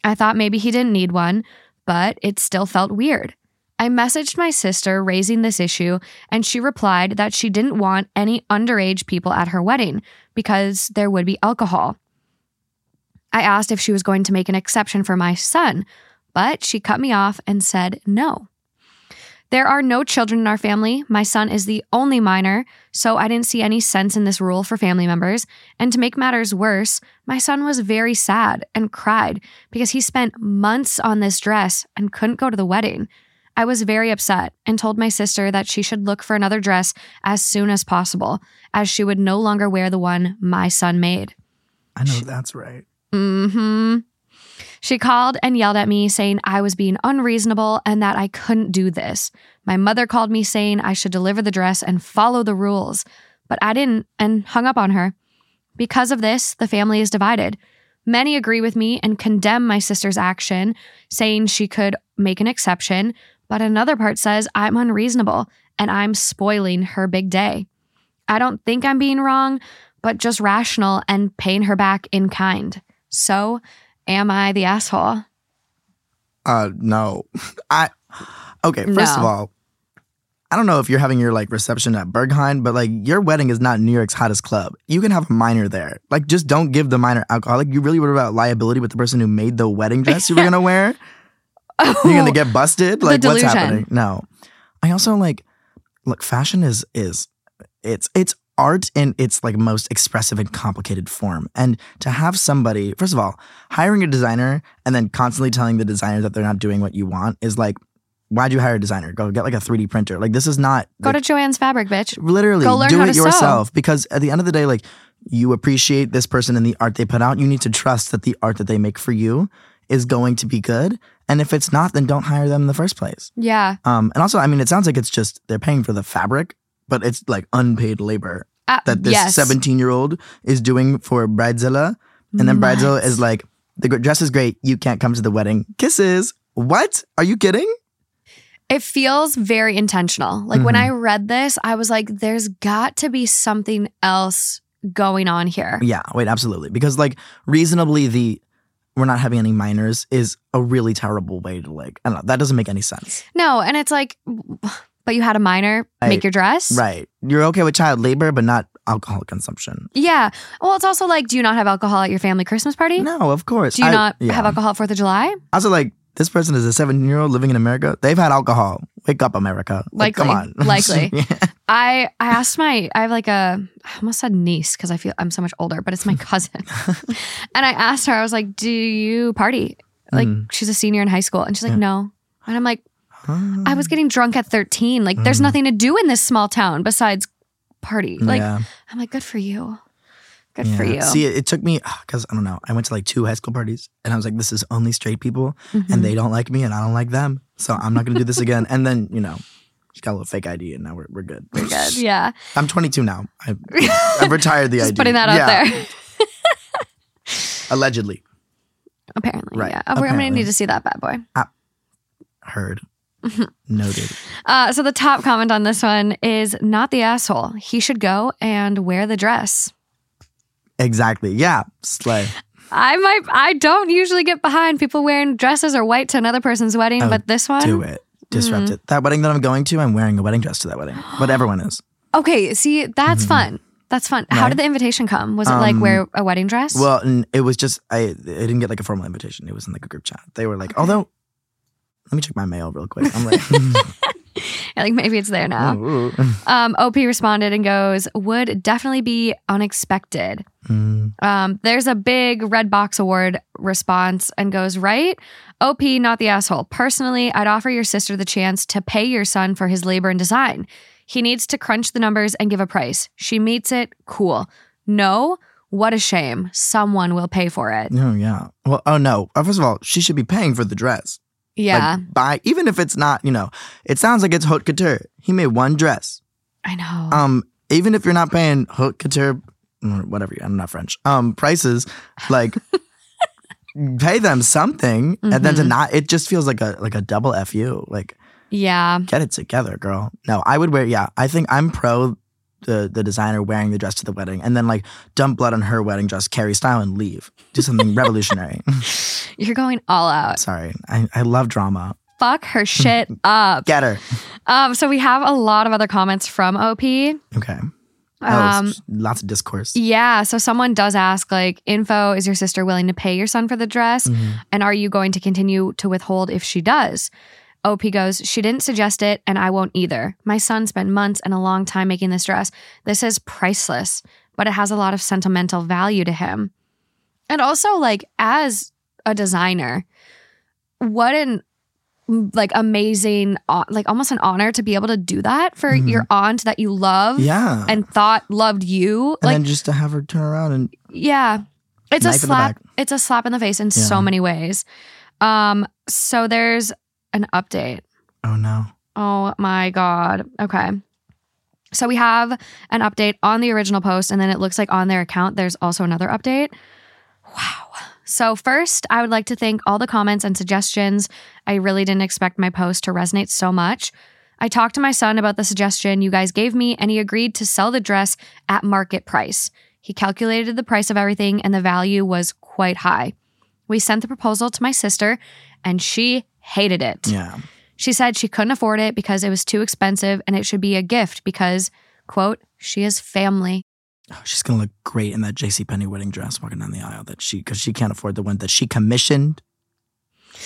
I thought maybe he didn't need one, but it still felt weird. I messaged my sister raising this issue, and she replied that she didn't want any underage people at her wedding because there would be alcohol. I asked if she was going to make an exception for my son, but she cut me off and said no. There are no children in our family. My son is the only minor, so I didn't see any sense in this rule for family members. And to make matters worse, my son was very sad and cried because he spent months on this dress and couldn't go to the wedding. I was very upset and told my sister that she should look for another dress as soon as possible, as she would no longer wear the one my son made. I know that's right. Mm hmm. She called and yelled at me, saying I was being unreasonable and that I couldn't do this. My mother called me saying I should deliver the dress and follow the rules, but I didn't and hung up on her. Because of this, the family is divided. Many agree with me and condemn my sister's action, saying she could make an exception, but another part says I'm unreasonable and I'm spoiling her big day. I don't think I'm being wrong, but just rational and paying her back in kind. So, am I the asshole? Uh, no. I okay. First of all, I don't know if you're having your like reception at Berghain, but like your wedding is not New York's hottest club. You can have a minor there. Like, just don't give the minor alcohol. Like, you really worried about liability with the person who made the wedding dress you were gonna wear? You're gonna get busted. Like, what's happening? No. I also like look. Fashion is is it's it's art in its like most expressive and complicated form. And to have somebody, first of all, hiring a designer and then constantly telling the designer that they're not doing what you want is like, why'd you hire a designer? Go get like a 3D printer. Like this is not Go like, to Joann's Fabric, bitch. literally do it to sew. yourself because at the end of the day, like you appreciate this person and the art they put out. You need to trust that the art that they make for you is going to be good. And if it's not, then don't hire them in the first place. Yeah. Um, and also, I mean, it sounds like it's just they're paying for the fabric, but it's like unpaid labor Uh, that this yes. 17 year old is doing for Bridezilla. And then Bridezilla is like, the dress is great. You can't come to the wedding. Kisses. What? Are you kidding? It feels very intentional. Like when Mhm. I read this, I was like, there's got to be something else going on here. Yeah, wait, absolutely. Because like reasonably the we're not having any minors is a really terrible way to like I don't know, that doesn't make any sense. No, and it's like, but you had a minor make your dress. Right. You're okay with child labor, but not alcohol consumption. Yeah. Well, it's also like, do you not have alcohol at your family Christmas party? No, of course. Do you I- not yeah. have alcohol at Fourth of July? Also, like this person is a 17 year old living in America. They've had alcohol. Wake up, America. Like, come on. Likely. Yeah. I I asked my I have like a I almost said niece because I feel I'm so much older, but it's my cousin. and I asked her, I was like, "Do you party?" Like Mm. she's a senior in high school, and she's like, Yeah. "No." And I'm like, I was getting drunk at 13. Like, Mm. there's nothing to do in this small town besides party. Like, yeah. I'm like, good for you. Good yeah. for you. See, it, it took me because I don't know. I went to like two high school parties, and I was like, "This is only straight people, Mhm. and they don't like me, and I don't like them. So I'm not gonna do this again." And then you know, she got a little fake ID, and now we're we're good. We're good. Yeah. I'm 22 now. I, I've retired the Just ID. putting that out Yeah, there. Allegedly Apparently. Right. Yeah. We're going to need to see that bad boy. heard. Noted. Uh, so the top comment on this one is not the asshole. He should go and wear the dress. Exactly. Yeah. Slay. I might. I don't usually get behind people wearing dresses or white to another person's wedding, Oh, but this one. Do it. Disrupt Mm-hmm. it. That wedding that I'm going to, I'm wearing a wedding dress to that wedding. But everyone is. Okay, see, that's fun. That's fun. How Mm-hmm. Did the invitation come? Was it like Um, wear a wedding dress? Well, it was just I. I didn't get like a formal invitation. It was in like a group chat. They were like, although, let me check my mail real quick. I'm like, Yeah, like maybe it's there now. Um, OP responded and goes, "Would definitely be unexpected." Mm, Um, there's a big red box award response and goes, right? OP, not the asshole. Personally, I'd offer your sister the chance to pay your son for his labor and design. He needs to crunch the numbers and give a price. She meets it, cool. No, what a shame. Someone will pay for it. Oh yeah. Well, oh no. First of all, she should be paying for the dress. Yeah, Like, buy even if it's not. You know, it sounds like it's haute couture. He made one dress. I know. Um, even if you're not paying haute couture, mm, whatever. I'm not French. Um, prices like. pay them something and then to Mhm. not it just feels like a like a double fu like yeah. get it together, girl. No, I would wear. Yeah, I think I'm pro the the designer wearing the dress to the wedding, and then like dump blood on her wedding dress, Carrie style, and leave. Do something revolutionary. You're going all out. Sorry, I, I love drama. Fuck her shit up. Get her. Um, so we have a lot of other comments from OP. Okay. Oh, Um, s- lots of discourse. Yeah. So someone does ask, like, info, is your sister willing to pay your son for the dress? Mhm. And are you going to continue to withhold if she does? OP goes, She didn't suggest it, and I won't either. My son spent months and a long time making this dress. This is priceless, but it has a lot of sentimental value to him. And also, like, as a designer, what an like amazing, uh, like almost an honor to be able to do that for Mhm. your aunt that you love Yeah. and thought loved you. and like, then just to have her turn around and yeah, it's a Knife in the slap. It's a slap in the face in so many ways. Um, so there's an update. oh no. Oh my God. Okay. So we have an update on the original post, and then it looks like on their account, there's also another update. Wow. So, first, I would like to thank all the comments and suggestions. I really didn't expect my post to resonate so much. I talked to my son about the suggestion you guys gave me, and he agreed to sell the dress at market price. He calculated the price of everything, and the value was quite high. We sent the proposal to my sister, and she hated it. Yeah. She said she couldn't afford it because it was too expensive and it should be a gift because, quote, she is family. Oh, she's gonna look great in that J.C. Penney wedding dress walking down the aisle that she because she can't afford the one that she commissioned.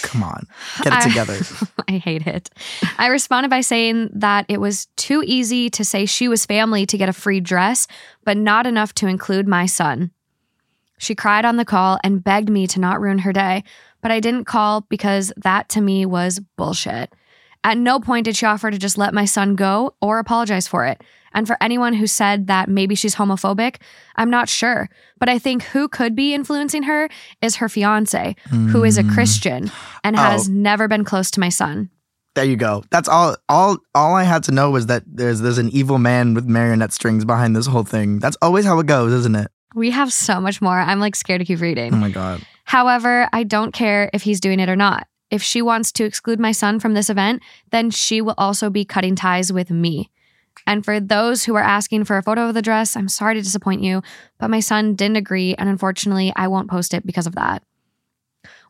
Come on, get it I- together. I hate it. I responded by saying that it was too easy to say she was family to get a free dress, but not enough to include my son. She cried on the call and begged me to not ruin her day, but I didn't call because that to me was bullshit. At no point did she offer to just let my son go or apologize for it. And for anyone who said that maybe she's homophobic, I'm not sure. But I think who could be influencing her is her fiance, who is a Mm. Christian and Oh. has never been close to my son. There you go. That's all. All. All I had to know was that there's there's an evil man with marionette strings behind this whole thing. That's always how it goes, isn't it? We have so much more. I'm like scared to keep reading. Oh my god. However, I don't care if he's doing it or not. If she wants to exclude my son from this event, then she will also be cutting ties with me. And for those who are asking for a photo of the dress, I'm sorry to disappoint you, but my son didn't agree, and unfortunately, I won't post it because of that.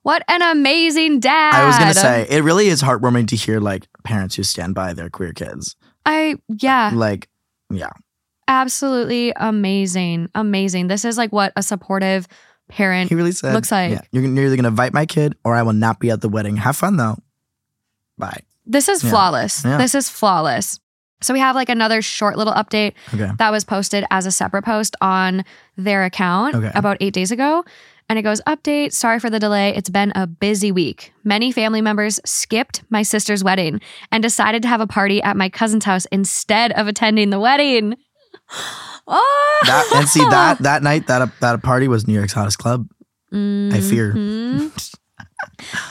What an amazing dad! I was gonna say it really is heartwarming to hear like parents who stand by their queer kids. I yeah, Like, yeah, absolutely amazing, amazing. This is like what a supportive parent he really said. looks like- yeah, you're, you're either gonna invite my kid or I will not be at the wedding. Have fun though. Bye. This is Yeah. flawless. Yeah. This is flawless. So we have like another short little update Okay. that was posted as a separate post on their account Okay. about eight days ago. And it goes, Update, sorry for the delay. It's been a busy week. Many family members skipped my sister's wedding and decided to have a party at my cousin's house instead of attending the wedding. Oh! That and see that that night that that party was New York's hottest club. I fear. Mhm.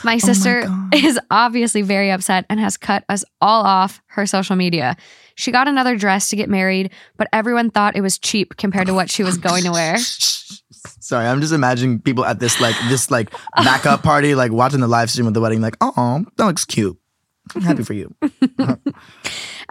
My Oh my sister is obviously very upset and has cut us all off her social media. She got another dress to get married, but everyone thought it was cheap compared to what she was going to wear. Sorry, I'm just imagining people at this like this like backup party, like watching the live stream of the wedding, like, oh, that looks cute. I'm happy for you.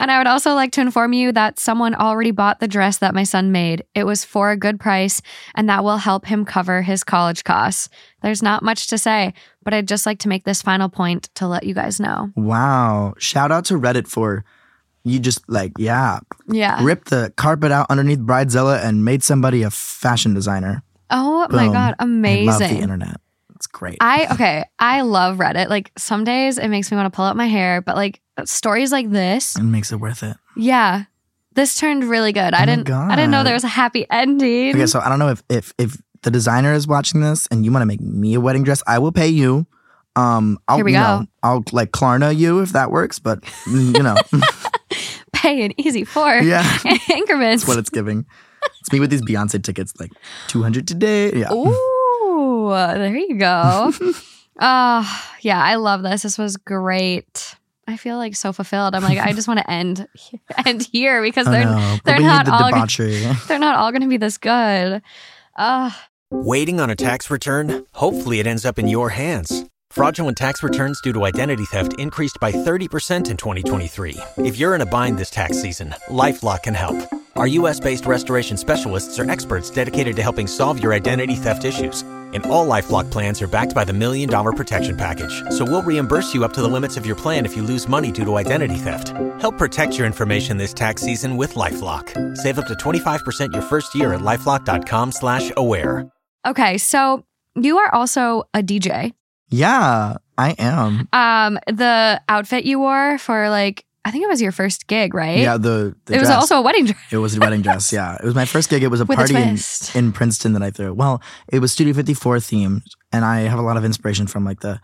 And I would also like to inform you that someone already bought the dress that my son made. It was for a good price, and that will help him cover his college costs. There's not much to say, but I'd just like to make this final point to let you guys know. Wow. Shout out to Reddit for you just like, yeah, Yeah. ripped the carpet out underneath Bridezilla and made somebody a fashion designer. Oh my Boom. God. I love the internet. It's great. I okay, I love Reddit. Like some days it makes me want to pull out my hair, but like stories like this, it makes it worth it. yeah. This turned really good. Oh I didn't I didn't know there was a happy ending. Okay, so I don't know if if if the designer is watching this and you want to make me a wedding dress, I will pay you. Um, I'll Here we go. know, I'll like Klarna you if that works, but mm, you know, Pay an easy four yeah, increments. that's what it's giving. It's me with these Beyonce tickets, like two hundred today. Yeah, Ooh, there you go. Oh, yeah, I love this. This was great. I feel like so fulfilled. I'm like, I just want to end end here because they're know, they're not the all gonna- debauchery. they're not all going to be this good. Uh, Waiting on a tax return? Hopefully, it ends up in your hands. Fraudulent tax returns due to identity theft increased by 30% in 2023. If you're in a bind this tax season, LifeLock can help. Our US based restoration specialists are experts dedicated to helping solve your identity theft issues. And all LifeLock plans are backed by the Million Dollar Protection Package. So we'll reimburse you up to the limits of your plan if you lose money due to identity theft. Help protect your information this tax season with LifeLock. Save up to 25% your first year at LifeLock.com slash aware. okay, so you are also a DJ. Yeah, I am. Um, the outfit you wore for like I think it was your first gig, right? Yeah, the, the it was also a wedding dress. It was a wedding dress. Yeah, it was my first gig. It was a With a party in, in Princeton that I threw. Well, it was Studio 54 themed, and I have a lot of inspiration from like the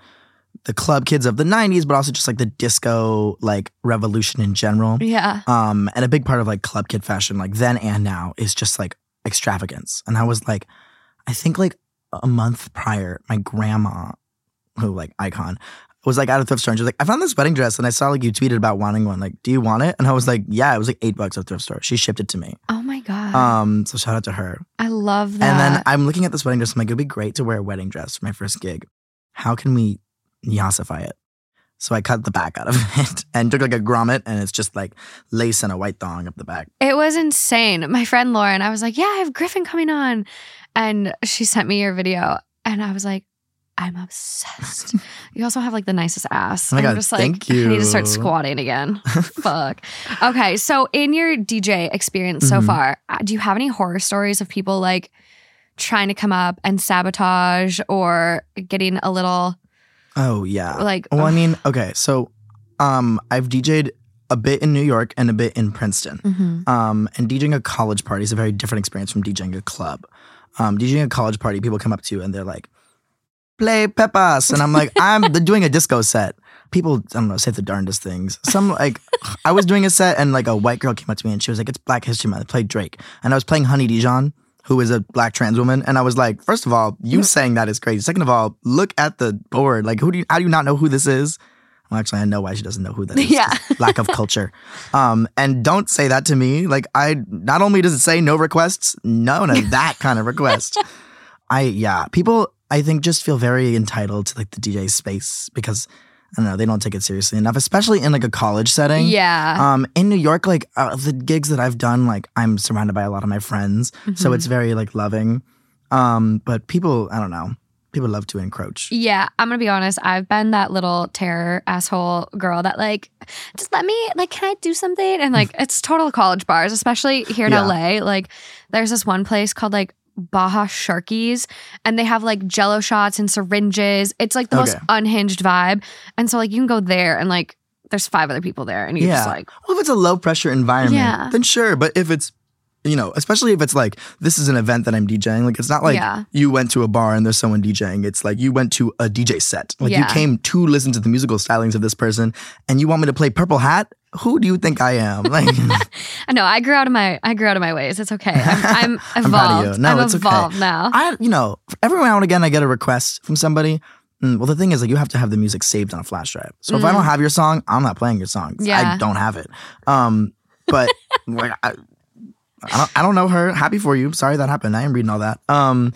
the club kids of the 90s, but also just like the disco like revolution in general. Yeah. Um, and a big part of like club kid fashion, like then and now, is just like extravagance. And I was like, I think like a month prior, my grandma, who like icon, was like at a thrift store and she was like, I found this wedding dress and I saw like you tweeted about wanting one. Like, do you want it? And I was like, yeah, it was like eight bucks at a thrift store. She shipped it to me. Oh my god. Um, so shout out to her. I love that. And then I'm looking at this wedding dress. I'm like, it'd be great to wear a wedding dress for my first gig. How can we yassify it? So I cut the back out of it and took like a grommet and it's just like lace and a white thong up the back. It was insane. My friend Lauren, I was like, Yeah, I have Griffin coming on. And she sent me your video. And I was like, I'm obsessed. you also have like the nicest ass. Oh my I'm God, just like, thank I need to start squatting again. Fuck. Okay. So, in your DJ experience so Mhm. far, uh, do you have any horror stories of people like trying to come up and sabotage or getting a little Oh yeah. like, Well, I mean, okay, so um, I've DJ'd a bit in New York and a bit in Princeton. Mhm. Um, and DJing a college party is a very different experience from DJing a club. Um, DJing a college party, people come up to you and they're like, "Play Pepas," and I'm like, "I'm doing a disco set." People, I don't know, say the darndest things. Some like, I was doing a set and like a white girl came up to me and she was like, "It's Black History Month." I played Drake, and I was playing Honey Dijon. Who is a black trans woman? And I was like, first of all, you saying that is crazy. Second of all, look at the board. Like, who do you? How do you not know who this is? Well, actually, I know why she doesn't know who that is. Yeah. lack of culture. Um, and don't say that to me. Like, I not only does it say no requests, no, no, that kind of request. I yeah, people I think just feel very entitled to like the DJ space because I don't know they don't take it seriously enough, especially in like a college setting. yeah. Um, in New York, like uh, the gigs that I've done, like I'm surrounded by a lot of my friends, so Mhm. it's very like loving. Um, but people, I don't know, people love to encroach. Yeah, I'm gonna be honest. I've been that little terror asshole girl that like, just let me like, can I do something? And like, it's total college bars, especially here in Yeah. LA. Like, there's this one place called like Baja Sharkeez, and they have like Jello shots and syringes. It's like the most unhinged vibe, and so like you can go there and like, there's five other people there, and you're just like, Well, if it's a low pressure environment, Yeah. then sure. But if it's, you know, especially if it's like this is an event that I'm DJing, like it's not like Yeah. you went to a bar and there's someone DJing. It's like you went to a DJ set. Like you came to listen to the musical stylings of this person, and you want me to play Purple Hat. Who do you think I am? Like, I know I grew out of my I grew out of my ways. It's okay. I'm, I'm I'm evolved. proud of you. No, I'm it's okay. evolved now. I, you know, every now and again I get a request from somebody. Mm, Well, the thing is, like, you have to have the music saved on a flash drive. So if I don't have your song, I'm not playing your song. Mm. Yeah. I don't have it. Um, but like, I, I don't, I don't know her. Happy for you. Sorry that happened. I am reading all that. Um,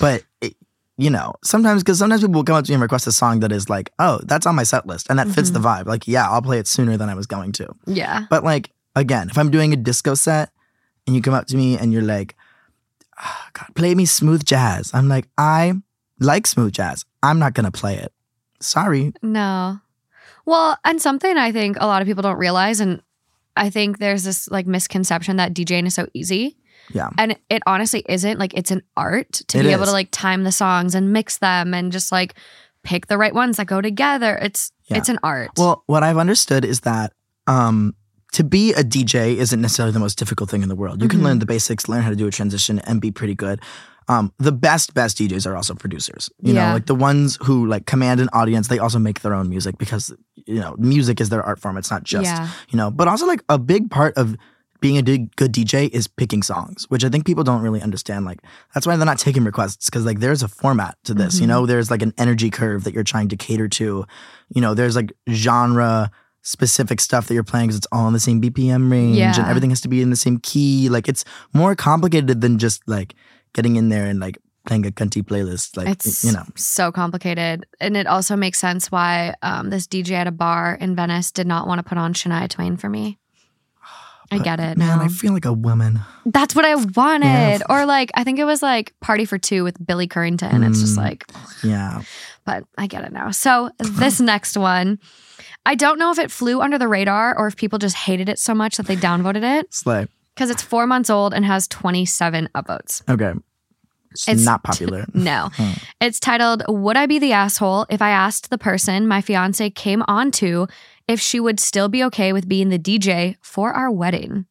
but it, you know, sometimes because sometimes people will come up to me and request a song that is like, oh, that's on my set list and that fits Mm-hmm. the vibe. Like, yeah, I'll play it sooner than I was going to. yeah. But like again, if I'm doing a disco set and you come up to me and you're like, "Ah, God, play me smooth jazz. I'm like, I like smooth jazz. I'm not gonna play it. Sorry. No. Well, and something I think a lot of people don't realize, and I think there's this like misconception that DJing is so easy. Yeah. And it honestly isn't. Like it's an art to It be able to like time the songs and mix them and just like pick the right ones that go together. It's Yeah. it's an art. Well, what I've understood is that um to be a DJ isn't necessarily the most difficult thing in the world. You can Mhm. learn the basics, learn how to do a transition, and be pretty good. Um, the best, best DJs are also producers. You Yeah. know, like the ones who like command an audience. They also make their own music because you know music is their art form. It's not just yeah. you know but also like a big part of being a good dj is picking songs which i think people don't really understand like that's why they're not taking requests because like there's a format to this you Mhm. know there's like an energy curve that you're trying to cater to you know there's like genre specific stuff that you're playing because it's all in the same bpm range and everything has to be in the same key like it's more complicated than just like getting in there and like playing a cunty playlist like It's you know so complicated. And it also makes sense why um, this DJ at a bar in Venice did not want to put on Shania Twain for me. I get it. man now. i feel like a woman That's what I wanted. Or like I think it was like Party for Two with Billy Currington. It's just Mm. like yeah but I get it now. So this next one, I don't know if it flew under the radar or if people just hated it so much that they downvoted it slay because it's four months old and has 27 upvotes. okay it's, It's not popular No. Hmm. It's titled Would I Be the Asshole If I Asked the Person My Fiance Came On To If She Would Still Be Okay with Being the DJ for Our Wedding?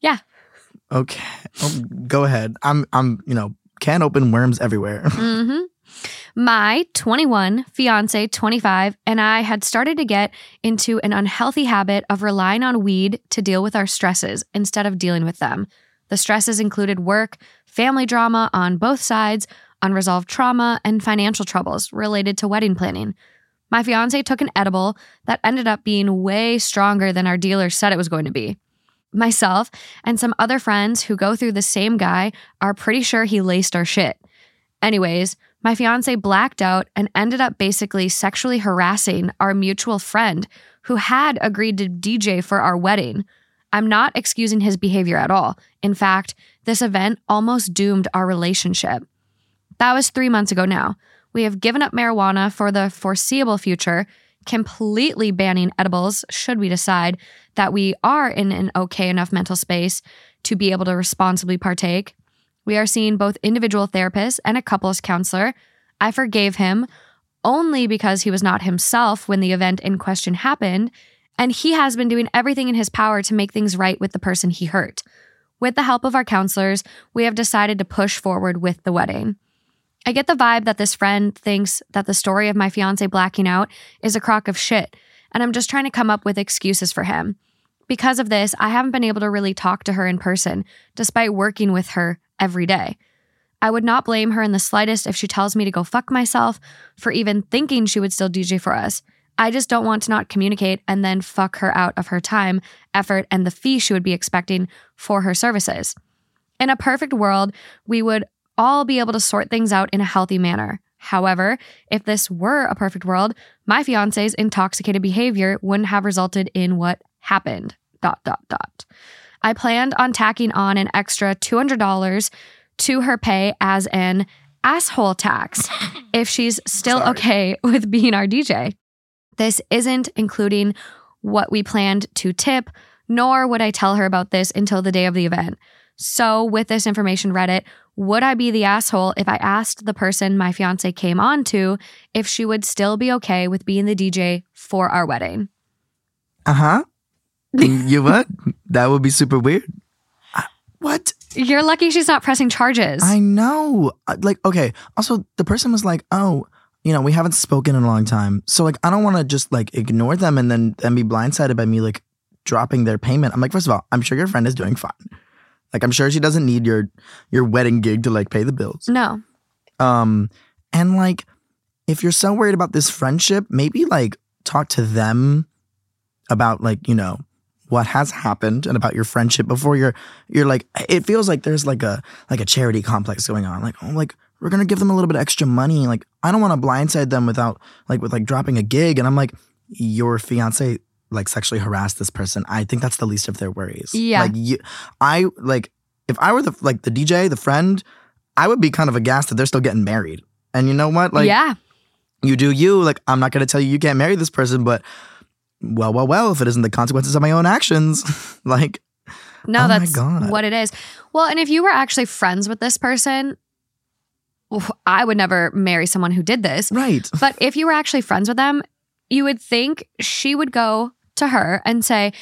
Yeah. Okay. Oh, go ahead. I'm I'm, you know, can open worms everywhere. hmm My 21 fiance, 25, and I had started to get into an unhealthy habit of relying on weed to deal with our stresses instead of dealing with them. The stresses included work, family drama on both sides, unresolved trauma, and financial troubles related to wedding planning. My fiance took an edible that ended up being way stronger than our dealer said it was going to be. Myself and some other friends who go through the same guy are pretty sure he laced our shit. Anyways, my fiance blacked out and ended up basically sexually harassing our mutual friend who had agreed to DJ for our wedding. I'm not excusing his behavior at all. In fact, this event almost doomed our relationship. That was three months ago now. We have given up marijuana for the foreseeable future, completely banning edibles should we decide that we are in an okay enough mental space to be able to responsibly partake. We are seeing both individual therapists and a couples counselor. I forgave him only because he was not himself when the event in question happened, and he has been doing everything in his power to make things right with the person he hurt. With the help of our counselors, we have decided to push forward with the wedding. I get the vibe that this friend thinks that the story of my fiance blacking out is a crock of shit, and I'm just trying to come up with excuses for him. Because of this, I haven't been able to really talk to her in person, despite working with her every day. I would not blame her in the slightest if she tells me to go fuck myself for even thinking she would still DJ for us. I just don't want to not communicate and then fuck her out of her time, effort, and the fee she would be expecting for her services. In a perfect world, we would all be able to sort things out in a healthy manner. However, if this were a perfect world, my fiance's intoxicated behavior wouldn't have resulted in what happened. Dot dot dot. I planned on tacking on an extra $200 to her pay as an asshole tax if she's still Sorry. okay with being our DJ. This isn't including what we planned to tip, nor would I tell her about this until the day of the event. So, with this information Reddit, would I be the asshole if I asked the person my fiance came on to if she would still be okay with being the DJ for our wedding? Uh huh. you would? That would be super weird. What? You're lucky she's not pressing charges. I know. Uh, Like, okay. Also, the person was like, "Oh, you know, we haven't spoken in a long time, so like, I don't want to just like ignore them and then and be blindsided by me like dropping their payment." I'm like, first of all, I'm sure your friend is doing fine. Like, I'm sure she doesn't need your your wedding gig to like pay the bills. no. Um, and like, if you're so worried about this friendship, maybe like talk to them about like you know what has happened and about your friendship before you're you're like it feels like there's like a like a charity complex going on. Like oh like we're gonna give them a little bit extra money. Like i don't want to blindside them without like with like dropping a gig. And i'm like your fiance like sexually harassed this person. I think that's the least of their worries. Yeah. like you i like if i were the like the dj the friend i would be kind of aghast that they're still getting married. And you know what? Like yeah. you do you. Like, I'm not to tell you you can't marry this person, but well, well, well, if it isn't the consequences of my own actions, like, No, Oh that's what it is. Well, and if you were actually friends with this person, I would never marry someone who did this. right. But if you were actually friends with them, you would think she would go to her and say,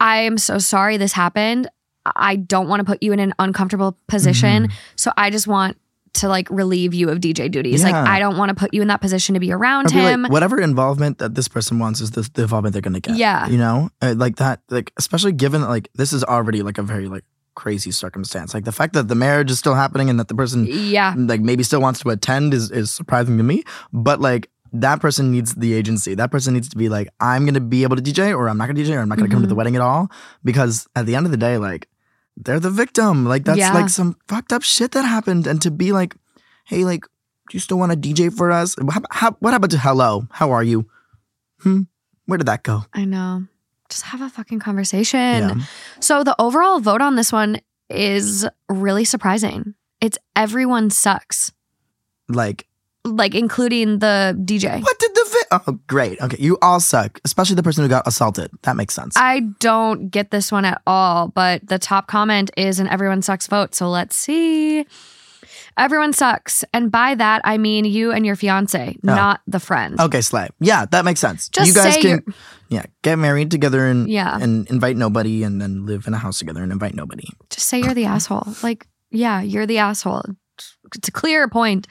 I am so sorry this happened. I don't want to put you in an uncomfortable position. Mm-hmm. So I just want to like relieve you of DJ duties. Like, I don't want to put you in that position to be around be him. like, whatever involvement that this person wants is the, the involvement they're going to get. Yeah. You know, Uh, like that, like, especially given like, this is already like a very, like, crazy circumstance. Like, the fact that the marriage is still happening and that the person, yeah. like, maybe still wants to attend is, is surprising to me. But, like, that person needs the agency. That person needs to be like, I'm going to be able to DJ or I'm not going to DJ or I'm not going to come to the wedding at all. Because at the end of the day, like, they're the victim. Like, that's Yeah. like some fucked up shit that happened. And to be like, hey, like, do you still want to DJ for us? How, how, what happened to hello? How are you? Hmm. Where did that go? I know. Just have a fucking conversation. Yeah. So the overall vote on this one is really surprising. It's everyone sucks, Like, like including the DJ. what did the vi- Oh, great. Okay, you all suck, especially the person who got assaulted. That makes sense. I don't get this one at all, but the top comment is an everyone sucks vote. So let's see. Everyone sucks. And by that, I mean you and your fiance, oh. not the friend. okay, Slay. Yeah, that makes sense. Just you guys say can, yeah, get married together and Yeah. and invite nobody, and then live in a house together and invite nobody. Just say you're the asshole. Like, yeah, you're the asshole. It's a clear point.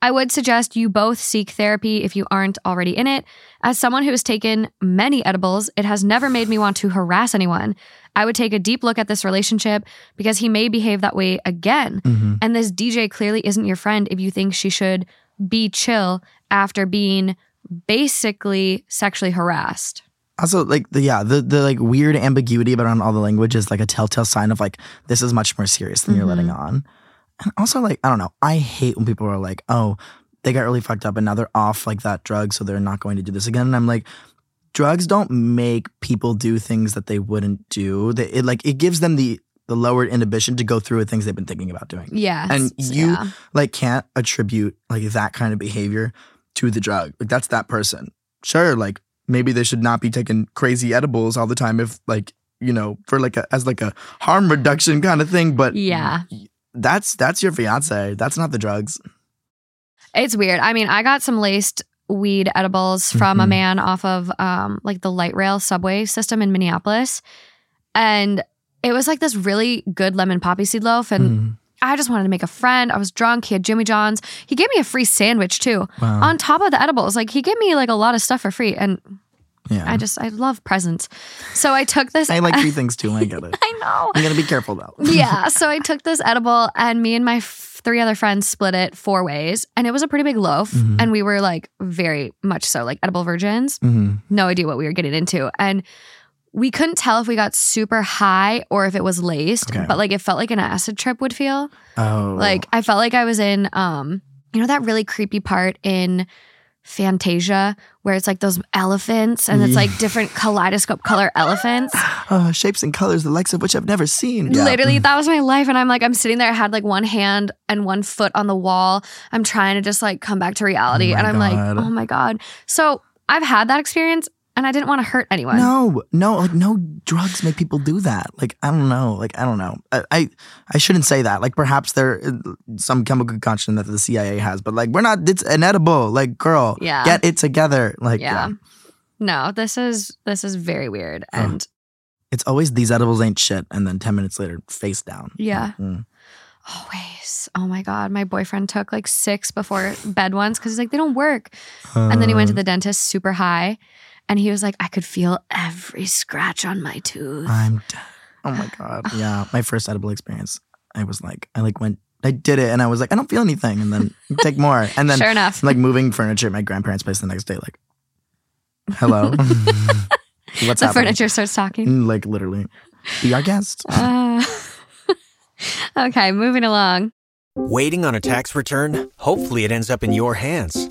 I would suggest you both seek therapy if you aren't already in it. As someone who has taken many edibles, it has never made me want to harass anyone. I would take a deep look at this relationship because he may behave that way again. Mm-hmm. And this DJ clearly isn't your friend if you think she should be chill after being basically sexually harassed. Also, like the yeah, the the like weird ambiguity around all the language is like a telltale sign of like this is much more serious than you're Mhm. letting on. And also, like I don't know, I hate when people are like, oh, they got really fucked up and now they're off like that drug, so they're not going to do this again. And I'm like, drugs don't make people do things that they wouldn't do. They, it like it gives them the the lowered inhibition to go through with things they've been thinking about doing. Yeah. And you like can't attribute like that kind of behavior to the drug. Like that's that person. Sure, like maybe they should not be taking crazy edibles all the time if like, you know, for like a as like a harm reduction kind of thing, but Yeah. That's that's your fiance. That's not the drugs. It's weird. I mean, I got some laced weed edibles from a Mhm. man off of um like the light rail subway system in Minneapolis. And it was like this really good lemon poppy seed loaf and Mm. I just wanted to make a friend. I was drunk. He had Jimmy John's. He gave me a free sandwich too. Wow. On top of the edibles. Like he gave me like a lot of stuff for free and yeah. I just I love presents. So I took this I like free things too. I get it. I know. I'm gonna be careful though. yeah. So I took this edible and me and my f- three other friends split it four ways. And it was a pretty big loaf. Mhm. And we were like very much so like edible virgins. hmm No idea what we were getting into. And we couldn't tell if we got super high or if it was laced, Okay. but like it felt like an acid trip would feel. Oh, Like I felt like I was in um, you know that really creepy part in Fantasia where it's like those elephants and it's like different kaleidoscope color elephants. uh, shapes and colors, the likes of which I've never seen. Yeah. Literally, that was my life. And I'm like, I'm sitting there, I had like one hand and one foot on the wall. I'm trying to just like come back to reality. Oh and I'm God. like, oh my God. So I've had that experience and I didn't want to hurt anyone. No, no, like no drugs make people do that. Like I don't know, like I don't know. I I, I shouldn't say that. Like perhaps there uh, some chemical concoction that the CIA has, but like we're not. It's inedible. Like girl, Yeah. get it together. Like yeah. yeah. No, this is this is very weird. And it's always these edibles ain't shit, and then ten minutes later, face down. Yeah. Mm. always, oh my God, my boyfriend took like six before bed once because he's like, they don't work. and then he went to Uh, the dentist super high. And he was like, I could feel every scratch on my tooth. I'm. Dead. Oh my god. Yeah, my first edible experience. I was like, I like went. I did it, and I was like, I don't feel anything, and then take more, and then sure enough. Like moving furniture at my grandparents' place the next day. Like, hello, what's the happening? furniture starts talking. Mm, Like literally, be our guest. Uh, okay, moving along. Waiting on a tax return? Hopefully, it ends up in your hands.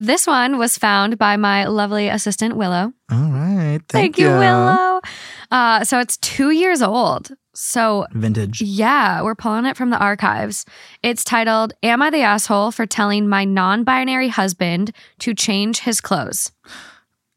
This one was found by my lovely assistant, Willow. All right, Thank, you, Willow. Uh, so it's two years old. So Vintage. Yeah, we're pulling it from the archives. It's titled, Am I the Asshole for Telling My Non Binary Husband to Change His Clothes?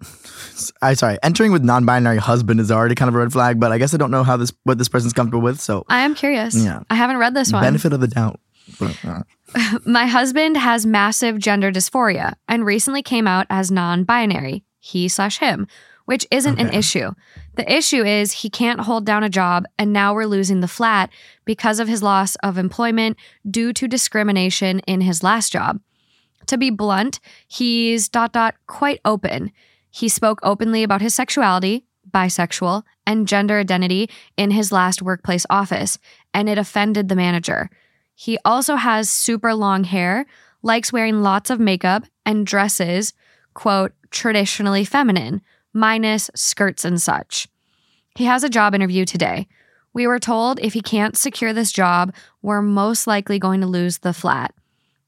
I sorry. Entering with non-binary husband is already kind of a red flag, but I guess I don't know how this what this person's comfortable with. So I am curious. Yeah. I haven't read this one. benefit of the doubt. But, uh, My husband has massive gender dysphoria and recently came out as non binary, he slash him, which isn't an issue. The issue is he can't hold down a job, and now we're losing the flat because of his loss of employment due to discrimination in his last job. To be blunt, he's dot dot quite open. He spoke openly about his sexuality, bisexual, and gender identity in his last workplace office, and it offended the manager. He also has super long hair, likes wearing lots of makeup, and dresses, quote, traditionally feminine, minus skirts and such. He has a job interview today. We were told if he can't secure this job, we're most likely going to lose the flat.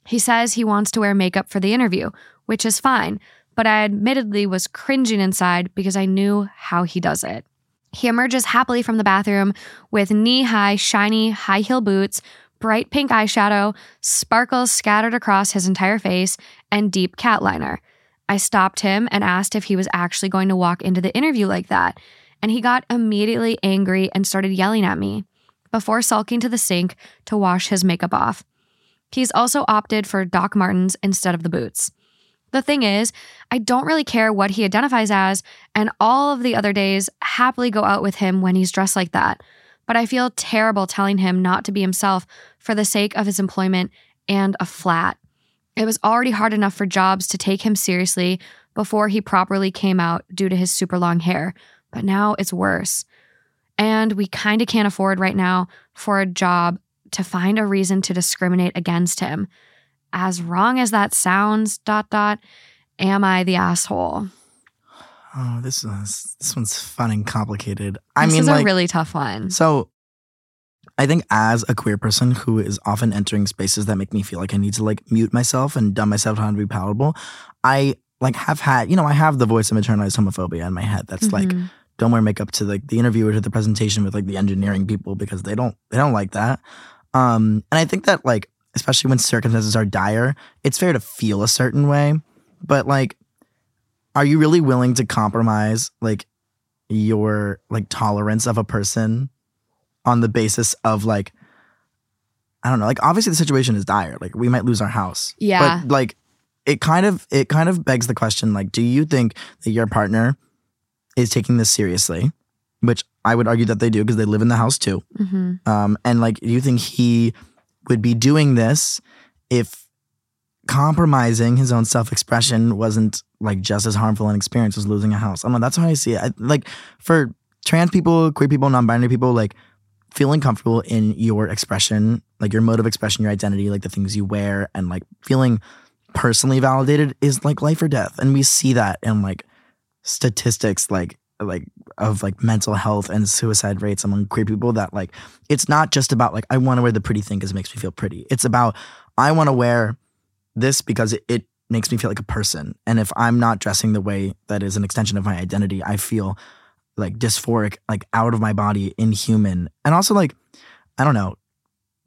He says he wants to wear makeup for the interview, which is fine, but I admittedly was cringing inside because I knew how he does it. He emerges happily from the bathroom with knee high, shiny, high heel boots, bright pink eyeshadow, sparkles scattered across his entire face, and deep cat liner. I stopped him and asked if he was actually going to walk into the interview like that. And he got immediately angry and started yelling at me before sulking to the sink to wash his makeup off. He's also opted for Doc Martens instead of the boots. The thing is, I don't really care what he identifies as, and all of the other days happily go out with him when he's dressed like that. But I feel terrible telling him not to be himself for the sake of his employment and a flat. It was already hard enough for Jobs to take him seriously before he properly came out due to his super long hair, but now it's worse. And we kind of can't afford right now for a job to find a reason to discriminate against him. As wrong as that sounds, dot dot, am I the asshole? Oh, this is this one's fun and complicated. I this mean, is like, a really tough one. so I think as a queer person who is often entering spaces that make me feel like I need to like mute myself and dumb myself down to be palatable, I like have had, you know, I have the voice of internalized homophobia in my head. That's like, Mhm. don't wear makeup to like the interview or to the presentation with like the engineering people because they don't they don't like that. Um, and I think that like especially when circumstances are dire, it's fair to feel a certain way, but like, are you really willing to compromise like your like tolerance of a person on the basis of like I don't know, like obviously the situation is dire. Like we might lose our house. Yeah. But like it kind of it kind of begs the question like do you think that your partner is taking this seriously? Which I would argue that they do because they live in the house too. Mhm. Um and like do you think he would be doing this if compromising his own self-expression wasn't like just as harmful an experience as losing a house. I don't know. That's how I see it. I, like for trans people, queer people, non-binary people, like feeling comfortable in your expression, like your mode of expression, your identity, like the things you wear, and like feeling personally validated is like life or death. And we see that in like statistics, like like of like mental health and suicide rates among queer people. That like it's not just about like I want to wear the pretty thing because it makes me feel pretty. It's about I want to wear this because it, it makes me feel like a person. And if I'm not dressing the way that is an extension of my identity, I feel like dysphoric, like out of my body, inhuman. And also like, I don't know.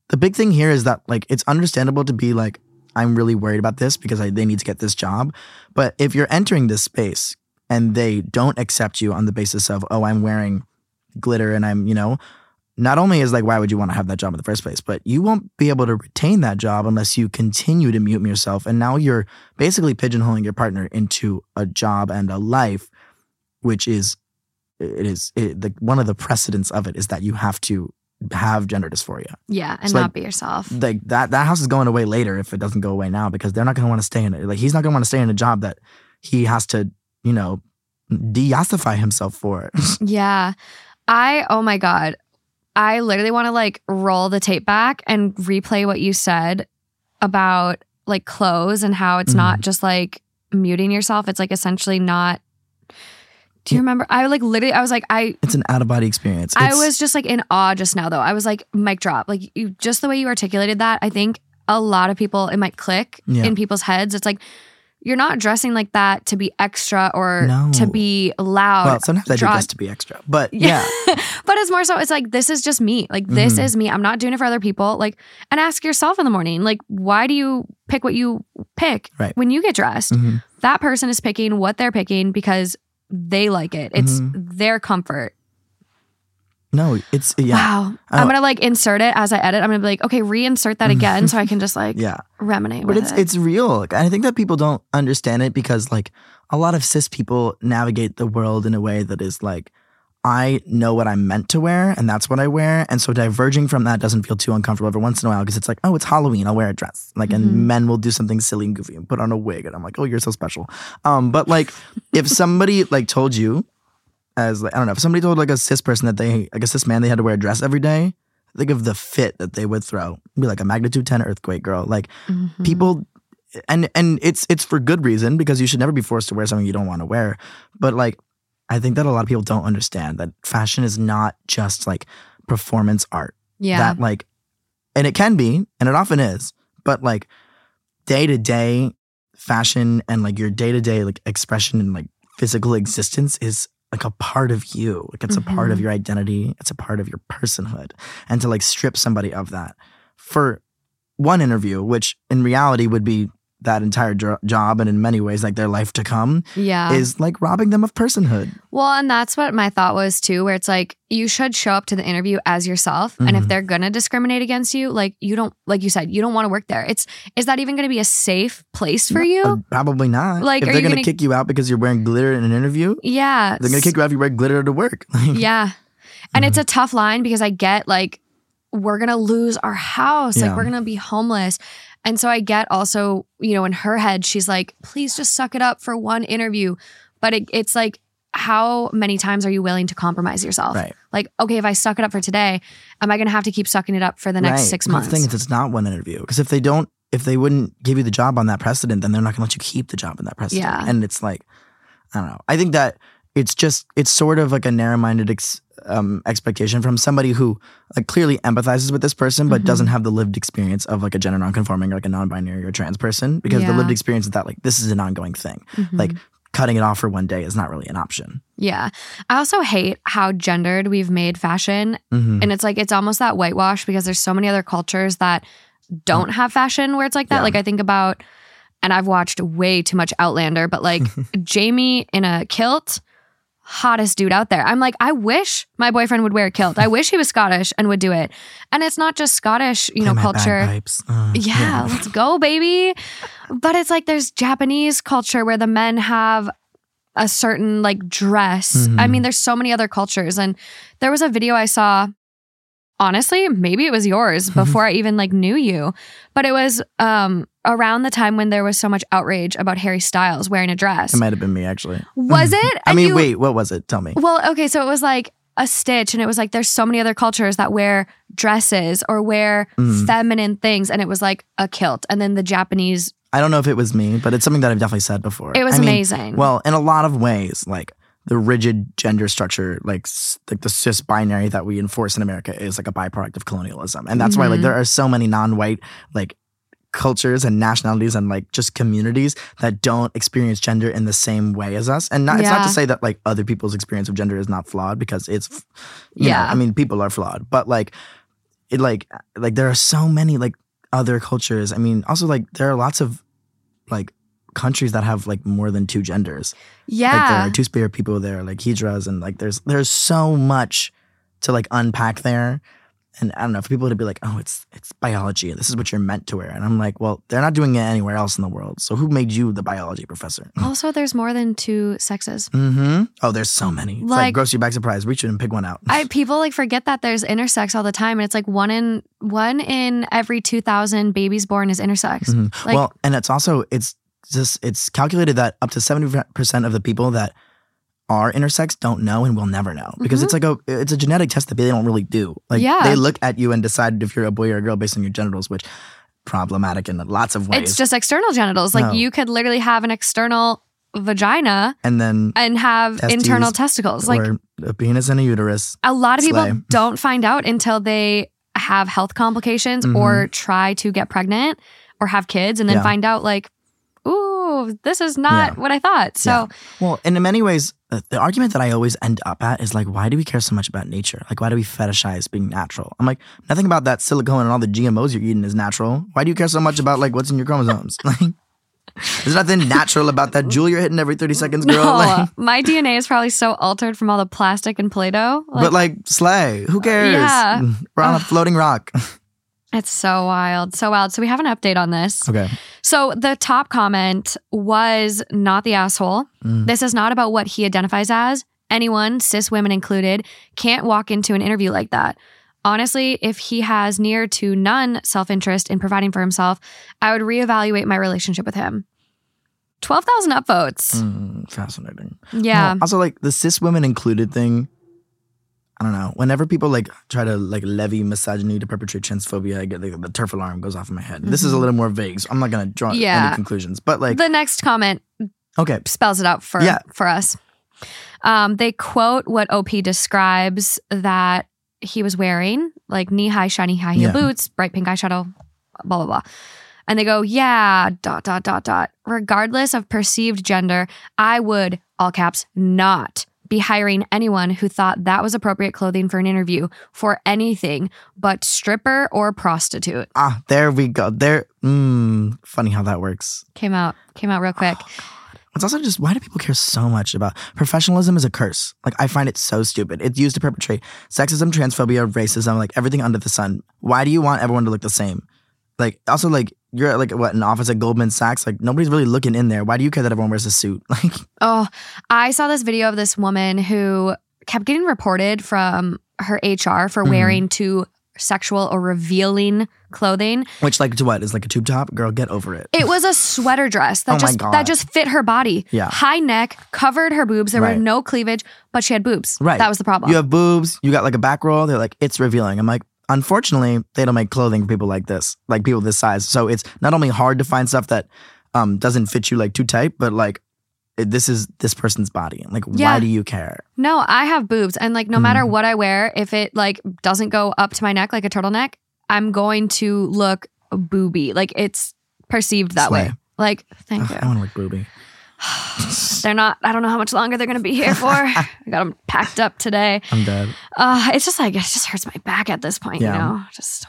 The big thing here is that like it's understandable to be like, I'm really worried about this because I, they need to get this job. But if you're entering this space and they don't accept you on the basis of, oh, I'm wearing glitter and I'm, you know, not only is like, why would you want to have that job in the first place, but you won't be able to retain that job unless you continue to mute yourself. And now you're basically pigeonholing your partner into a job and a life, which is, it is, it, the, one of the precedents of it is that you have to have gender dysphoria. Yeah, and like- not be yourself. Like that, that house is going away later if it doesn't go away now because they're not going to want to stay in it. Like he's not going to want to stay in a job that he has to, you know, deossify himself for. Yeah. I, oh my God. I literally want to like roll the tape back and replay what you said about like clothes and how it's not mm-hmm. just like muting yourself. It's like essentially not. Do you remember? I like literally, I was like, I, it's an out of body experience. I was just like in awe just now though. I was like, mic drop. Like you, just the way you articulated that, I think a lot of people, it might click Yeah. in people's heads. It's like, you're not dressing like that to be extra or No. to be loud. well, sometimes I do just to be extra, but yeah, but it's more so it's like this is just me like this Mhm. is me i'm not doing it for other people like and ask yourself in the morning like why do you pick what you pick Right. when you get dressed Mhm. that person is picking what they're picking because they like it it's Mhm. their comfort no, it's yeah, wow i'm gonna like insert it as i edit i'm gonna be like okay reinsert that again so i can just like yeah. ruminate But with it's it. it's real. Like, I think that people don't understand it because like a lot of cis people navigate the world in a way that is like I know what I'm meant to wear and that's what I wear. And so diverging from that doesn't feel too uncomfortable every once in a while because it's like, oh, it's Halloween, I'll wear a dress. Like Mhm. and men will do something silly and goofy and put on a wig and I'm like, oh, you're so special. Um, but like if somebody like told you as like I don't know, if somebody told like a cis person that they like a cis man they had to wear a dress every day, think of the fit that they would throw. It'd be like a magnitude 10 earthquake girl. Like Mhm. people and and it's it's for good reason because you should never be forced to wear something you don't want to wear but like i think that a lot of people don't understand that fashion is not just like performance art yeah that like and it can be and it often is but like day to day fashion and like your day to day like expression and like physical existence is like a part of you. Like it's a part of Mhm. your identity. It's a part of your personhood. And to like strip somebody of that. For one interview which in reality would be that entire jo- job and in many ways like their life to come Yeah. is like robbing them of personhood. well, and that's what my thought was too, where it's like you should show up to the interview as yourself. And if Mhm. they're gonna discriminate against you, like you don't like you said, you don't want to work there. It's is that even gonna be a safe place for you? Uh, probably not. Like, if are they're you gonna, gonna- kick you out because you're wearing glitter in an interview, yeah. they're gonna kick you out if you wear glitter to work. Yeah. And Mm-hmm. it's a tough line because I get like, we're to lose our house. Like, we're to be homeless. And so I get also, you know, in her head, she's like, please just suck it up for one interview. But it, it's like, how many times are you willing to compromise yourself? Right. Like, okay, if I suck it up for today, am I going to have to keep sucking it up for the next Right. six months? The thing is, it's not one interview because if they don't, if they wouldn't give you the job on that precedent, then they're not gonna let you keep the job in that precedent. Yeah. And it's like, I don't know. I think that it's just it's sort of like a narrow-minded ex, um, expectation from somebody who like clearly empathizes with this person but Mhm. doesn't have the lived experience of like a gender nonconforming or like a non-binary or trans person because the lived experience is that like this is an ongoing thing. Mhm. Like cutting it off for one day is not really an option. yeah. I also hate how gendered we've made fashion Mhm. And it's like it's almost that whitewash because there's so many other cultures that don't have fashion where it's like that. Yeah. Like I think about and I've watched way too much Outlander, but like Jamie in a kilt, hottest dude out there. I'm like, I wish my boyfriend would wear a kilt. I wish he was Scottish and would do it. And it's not just Scottish, you know, culture. Uh, Yeah, let's go, baby. But it's like there's Japanese culture where the men have a certain like dress. I Mhm. mean, there's so many other cultures. And there was a video I saw. Honestly, maybe it was yours before I even like knew you. But it was um around the time when there was so much outrage about Harry Styles wearing a dress. It might have been me actually. Was it? I mean, you- wait, what was it? Tell me. well, okay, so it was like a stitch, and it was like there's so many other cultures that wear dresses or wear Mm. feminine things, and it was like a kilt, and then the Japanese. I don't know if it was me, but it's something that I've definitely said before. It was I mean, amazing. Well, in a lot of ways, like the rigid gender structure, like like the cis binary that we enforce in America, is like a byproduct of colonialism, and that's why like there mm-hmm. are so many non-white like cultures and nationalities and like just communities that don't experience gender in the same way as us. And not, it's not to say that like other people's experience of gender is not flawed because it's, you Yeah. know, I mean, people are flawed, but like it like like there are so many like other cultures. I mean, also like there are lots of like countries that have like more than two genders. Yeah. Like there are two spirit people there, like hijras, and like there's there's so much to like unpack there. And I don't know for people to be like, oh, it's it's biology. This is what you're meant to wear. And I'm like, well, they're not doing it anywhere else in the world. So who made you the biology professor? also there's more than two sexes. Mm-hmm. Oh, there's so many. It's like, Like- grocery bag surprise. Reach in and pick one out. I people like forget that there's intersex all the time, and it's like one in one in every two thousand babies born is intersex. Mhm. Like, well, and it's also it's just it's calculated that up to seventy percent of the people that are intersex don't know and will never know because it's like a it's a genetic test that they don't really do. Like Mm-hmm. Yeah. they look at you and decide if you're a boy or a girl based on your genitals, which problematic in lots of ways. it's just external genitals. Like No. you could literally have an external vagina and then and have internal testicles. Like a penis and a uterus. a lot of people don't find out until they have health complications Mhm. or try to get pregnant or have kids and then Yeah. find out like ooh this is not Yeah. what i thought so Well, and in many ways, uh, the argument that I always end up at is like, why do we care so much about nature? Like, why do we fetishize being natural? I'm like, nothing about that silicone and all the GMOs you're eating is natural. Why do you care so much about like what's in your chromosomes? Like, there's nothing natural about that Juul you're hitting every 30 seconds, girl. No, Like, my dna is probably so altered from all the plastic and play-doh like, but like, slay. Who cares? Yeah. We're on a floating rock. it's so wild so wild so we have an update on this okay. so the top comment was not the asshole Mm. this is not about what he identifies as anyone cis women included can't walk into an interview like that Honestly, if he has near to none self interest in providing for himself, I would reevaluate my relationship with him. 12,000 upvotes. Mm, fascinating. Yeah. Well, also, like the cis women included thing. I don't know. Whenever people like try to like levy misogyny to perpetrate transphobia, I get like, the turf alarm goes off in my head. This is a little more vague, so I'm not gonna draw Mm-hmm. Yeah. any conclusions. But like, the next comment okay, spells it out for, Yeah. for us. Um, they quote what OP describes that he was wearing, like knee high, shiny high heel Yeah. boots, bright pink eyeshadow, blah, blah, blah. And they go, yeah, dot, dot, dot, dot. Regardless of perceived gender, I would, all caps, not be hiring anyone who thought that was appropriate clothing for an interview for anything but stripper or prostitute. Ah, there we go. There. Mm, funny how that works. Came out, came out real quick. It's also just why do people care so much about professionalism is a curse. Like I find it so stupid. It's used to perpetrate sexism, transphobia, racism, like everything under the sun. Why do you want everyone to look the same? Like also like you're at like what an office at Goldman Sachs. Like nobody's really looking in there. Why do you care that everyone wears a suit? Like Oh, I saw this video of this woman who kept getting reported from her HR for Mhm. wearing too sexual or revealing clothing. which like to what is like a tube top? Girl, get over it. It was a sweater dress that Oh just that just fit her body. Yeah. High neck, covered her boobs. There Right. were no cleavage, but she had boobs. Right. That was the problem. You have boobs. You got like a back roll. They're like it's revealing. I'm like. Unfortunately, they don't make clothing for people like this, like people this size. So it's not only hard to find stuff that um, doesn't fit you like too tight, but like it, this is this person's body. Like, Yeah. why do you care? No, I have boobs, and like no Mhm. matter what I wear, if it like doesn't go up to my neck like a turtleneck, I'm going to look booby. Like it's perceived that way. Like, thank Ugh, you. I want to look booby. They're not. I don't know how much longer they're going to be here for. I got them packed up today. I'm dead. Uh, it's just like it just hurts my back at this point. Yeah. You know, just.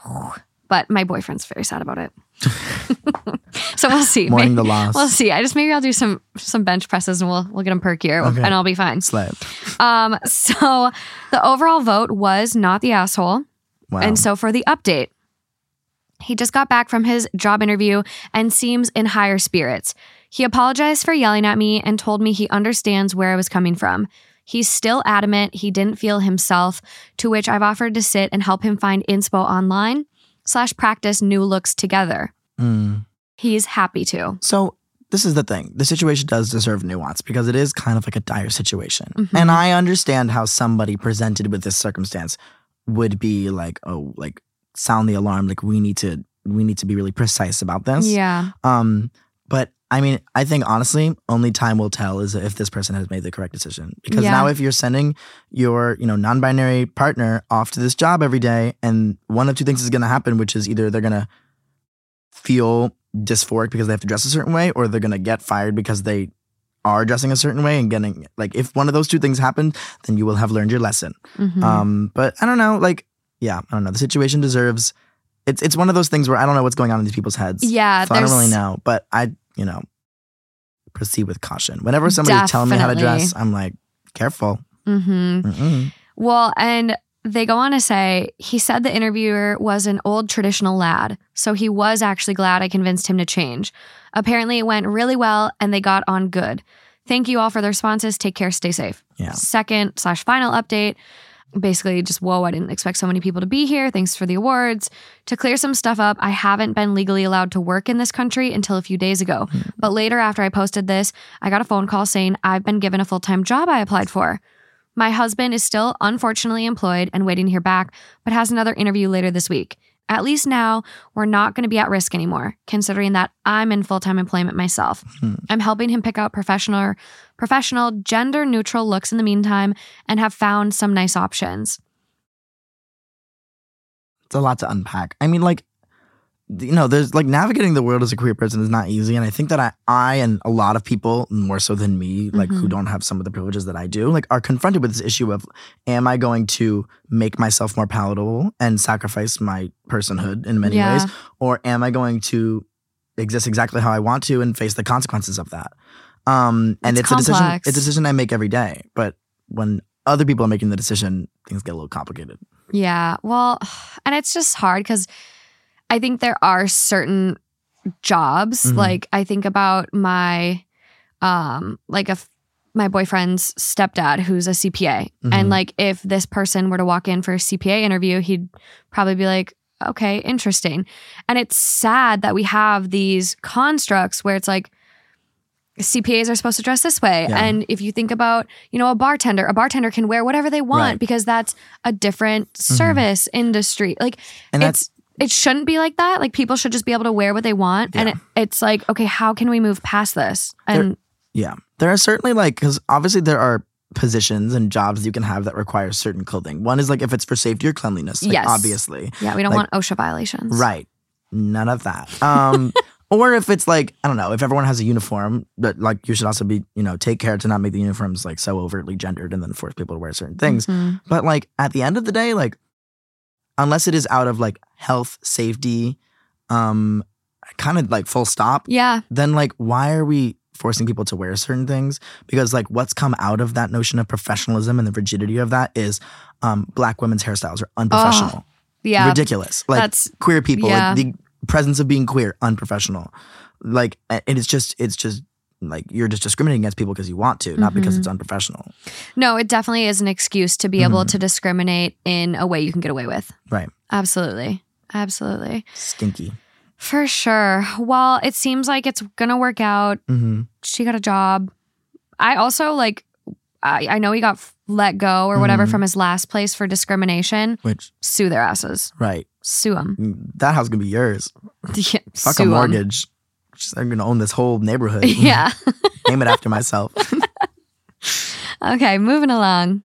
But my boyfriend's very sad about it. so we'll see. Mourning the loss. We'll see. I just maybe I'll do some some bench presses and we'll we'll get him perkier Okay. and I'll be fine. Slay. Um, so the overall vote was not the asshole. Wow. And so for the update, he just got back from his job interview and seems in higher spirits. He apologized for yelling at me and told me he understands where I was coming from. He's still adamant he didn't feel himself, to which I've offered to sit and help him find inspo online slash practice new looks together. Mm. He's happy to. So this is the thing. The situation does deserve nuance because it is kind of like a dire situation. Mhm. And I understand how somebody presented with this circumstance would be like, oh, like sound the alarm. Like we need to we need to be really precise about this. Yeah. Um, but I mean, I think honestly, only time will tell is if this person has made the correct decision. Because Yeah. now, if you're sending your, you know, non-binary partner off to this job every day, and one of two things is going to happen, which is either they're going to feel dysphoric because they have to dress a certain way, or they're going to get fired because they are dressing a certain way and getting like if one of those two things happen, then you will have learned your lesson. Mhm. Um, but I don't know, like, yeah, I don't know. The situation deserves. It's it's one of those things where I don't know what's going on in these people's heads. yeah. So I don't really know, but I, you know, proceed with caution. Whenever somebody's telling me how to dress, I'm like, careful. Mhm. Mm-mm. Well, and they go on to say he said the interviewer was an old traditional lad, so he was actually glad I convinced him to change. Apparently, it went really well and they got on good. Thank you all for the responses. Take care. Stay safe. Yeah. Second slash final update. Basically, just whoa, I didn't expect so many people to be here. Thanks for the awards. To clear some stuff up, I haven't been legally allowed to work in this country until a few days ago. Hmm. But later, after I posted this, I got a phone call saying I've been given a full time job I applied for. My husband is still unfortunately employed and waiting to hear back, but has another interview later this week. At least now, we're not going to be at risk anymore, considering that I'm in full time employment myself. Hmm. I'm helping him pick out professional, professional, gender neutral looks in the meantime and have found some nice options. It's a lot to unpack. I mean, like, you know, there's like navigating the world as a queer person is not easy. And I think that I, I and a lot of people, more so than me, like who Mhm. don't have some of the privileges that I do, like are confronted with this issue of am I going to make myself more palatable and sacrifice my personhood in many Yeah. ways? Or am I going to exist exactly how I want to and face the consequences of that? Um, and It's it's, a decision. It's a decision I make every day. But when other people are making the decision, things get a little complicated. Yeah. Well, and it's just hard because I think there are certain jobs. Mhm. Like I think about my, um, like a f- my boyfriend's stepdad who's a CPA, Mhm. and like if this person were to walk in for a CPA interview, he'd probably be like, "Okay, interesting." And it's sad that we have these constructs where it's like. CPAs are supposed to dress this way. Yeah. And if you think about, you know, a bartender, a bartender can wear whatever they want Right. Mm-hmm. because that's a different service industry. Like And that's it's it shouldn't be like that. Like people should just be able to wear what they want. And it, it's like, okay, how can we move past this? And Yeah. There are certainly like, because obviously there are positions and jobs you can have that require certain clothing. One is like if it's for safety or cleanliness, like Yes. obviously. yeah, we don't Like- want OSHA violations. Right. None of that. Um, Or if it's like, I don't know, if everyone has a uniform, but like you should also be, you know, take care to not make the uniforms like so overtly gendered and then force people to wear certain things. Mhm. But like at the end of the day, like unless it is out of like health, safety, um, kind of like full stop, Yeah. then like why are we forcing people to wear certain things? Because like what's come out of that notion of professionalism and the rigidity of that is um black women's hairstyles are unprofessional. Yeah. Ridiculous. Like That's queer people, yeah. like the presence of being queer, unprofessional. Like and it's just it's just like you're just discriminating against people because you want to, not because Mhm. it's unprofessional. no, it definitely is an excuse to be able Mhm. to discriminate in a way you can get away with. Right. Absolutely. Absolutely. Stinky. For sure. Well, it seems like it's gonna work out. hmm She got a job. I also like I, I know he got f- let go or whatever Mhm. from his last place for discrimination. Which Sue their asses. right. Sue them. That house gonna be yours. Yeah, Fuck a 'em. mortgage. Just, I'm gonna own this whole neighborhood. yeah. Name it after myself. Okay, moving along.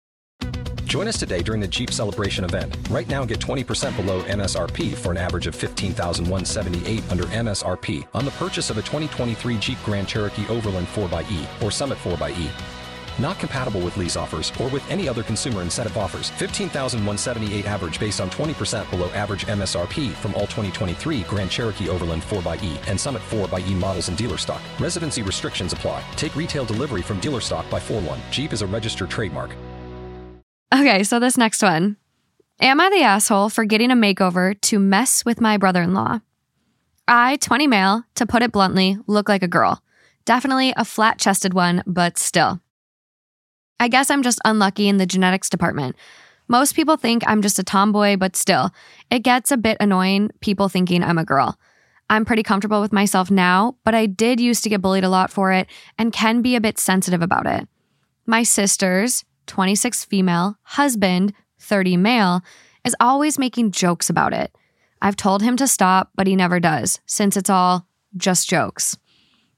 Join us today during the Jeep Celebration event. Right now, get 20% below MSRP for an average of 15178 under MSRP on the purchase of a 2023 Jeep Grand Cherokee Overland 4xE or Summit 4xE. Not compatible with lease offers or with any other consumer incentive offers. 15,178 average based on 20% below average MSRP from all 2023 Grand Cherokee Overland 4xE and Summit 4xE models in dealer stock. Residency restrictions apply. Take retail delivery from dealer stock by 4 1. Jeep is a registered trademark. Okay, so this next one. Am I the asshole for getting a makeover to mess with my brother in law? I, 20 male, to put it bluntly, look like a girl. Definitely a flat chested one, but still. I guess I'm just unlucky in the genetics department. Most people think I'm just a tomboy, but still, it gets a bit annoying people thinking I'm a girl. I'm pretty comfortable with myself now, but I did used to get bullied a lot for it and can be a bit sensitive about it. My sisters, 26 female, husband, 30 male, is always making jokes about it. I've told him to stop, but he never does, since it's all just jokes.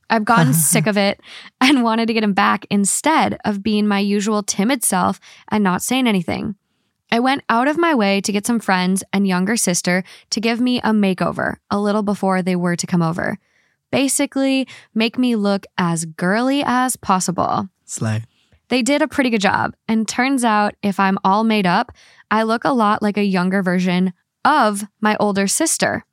I've gotten sick of it and wanted to get him back instead of being my usual timid self and not saying anything. I went out of my way to get some friends and younger sister to give me a makeover a little before they were to come over. Basically, make me look as girly as possible. Slay. They did a pretty good job, and turns out if I'm all made up, I look a lot like a younger version of my older sister.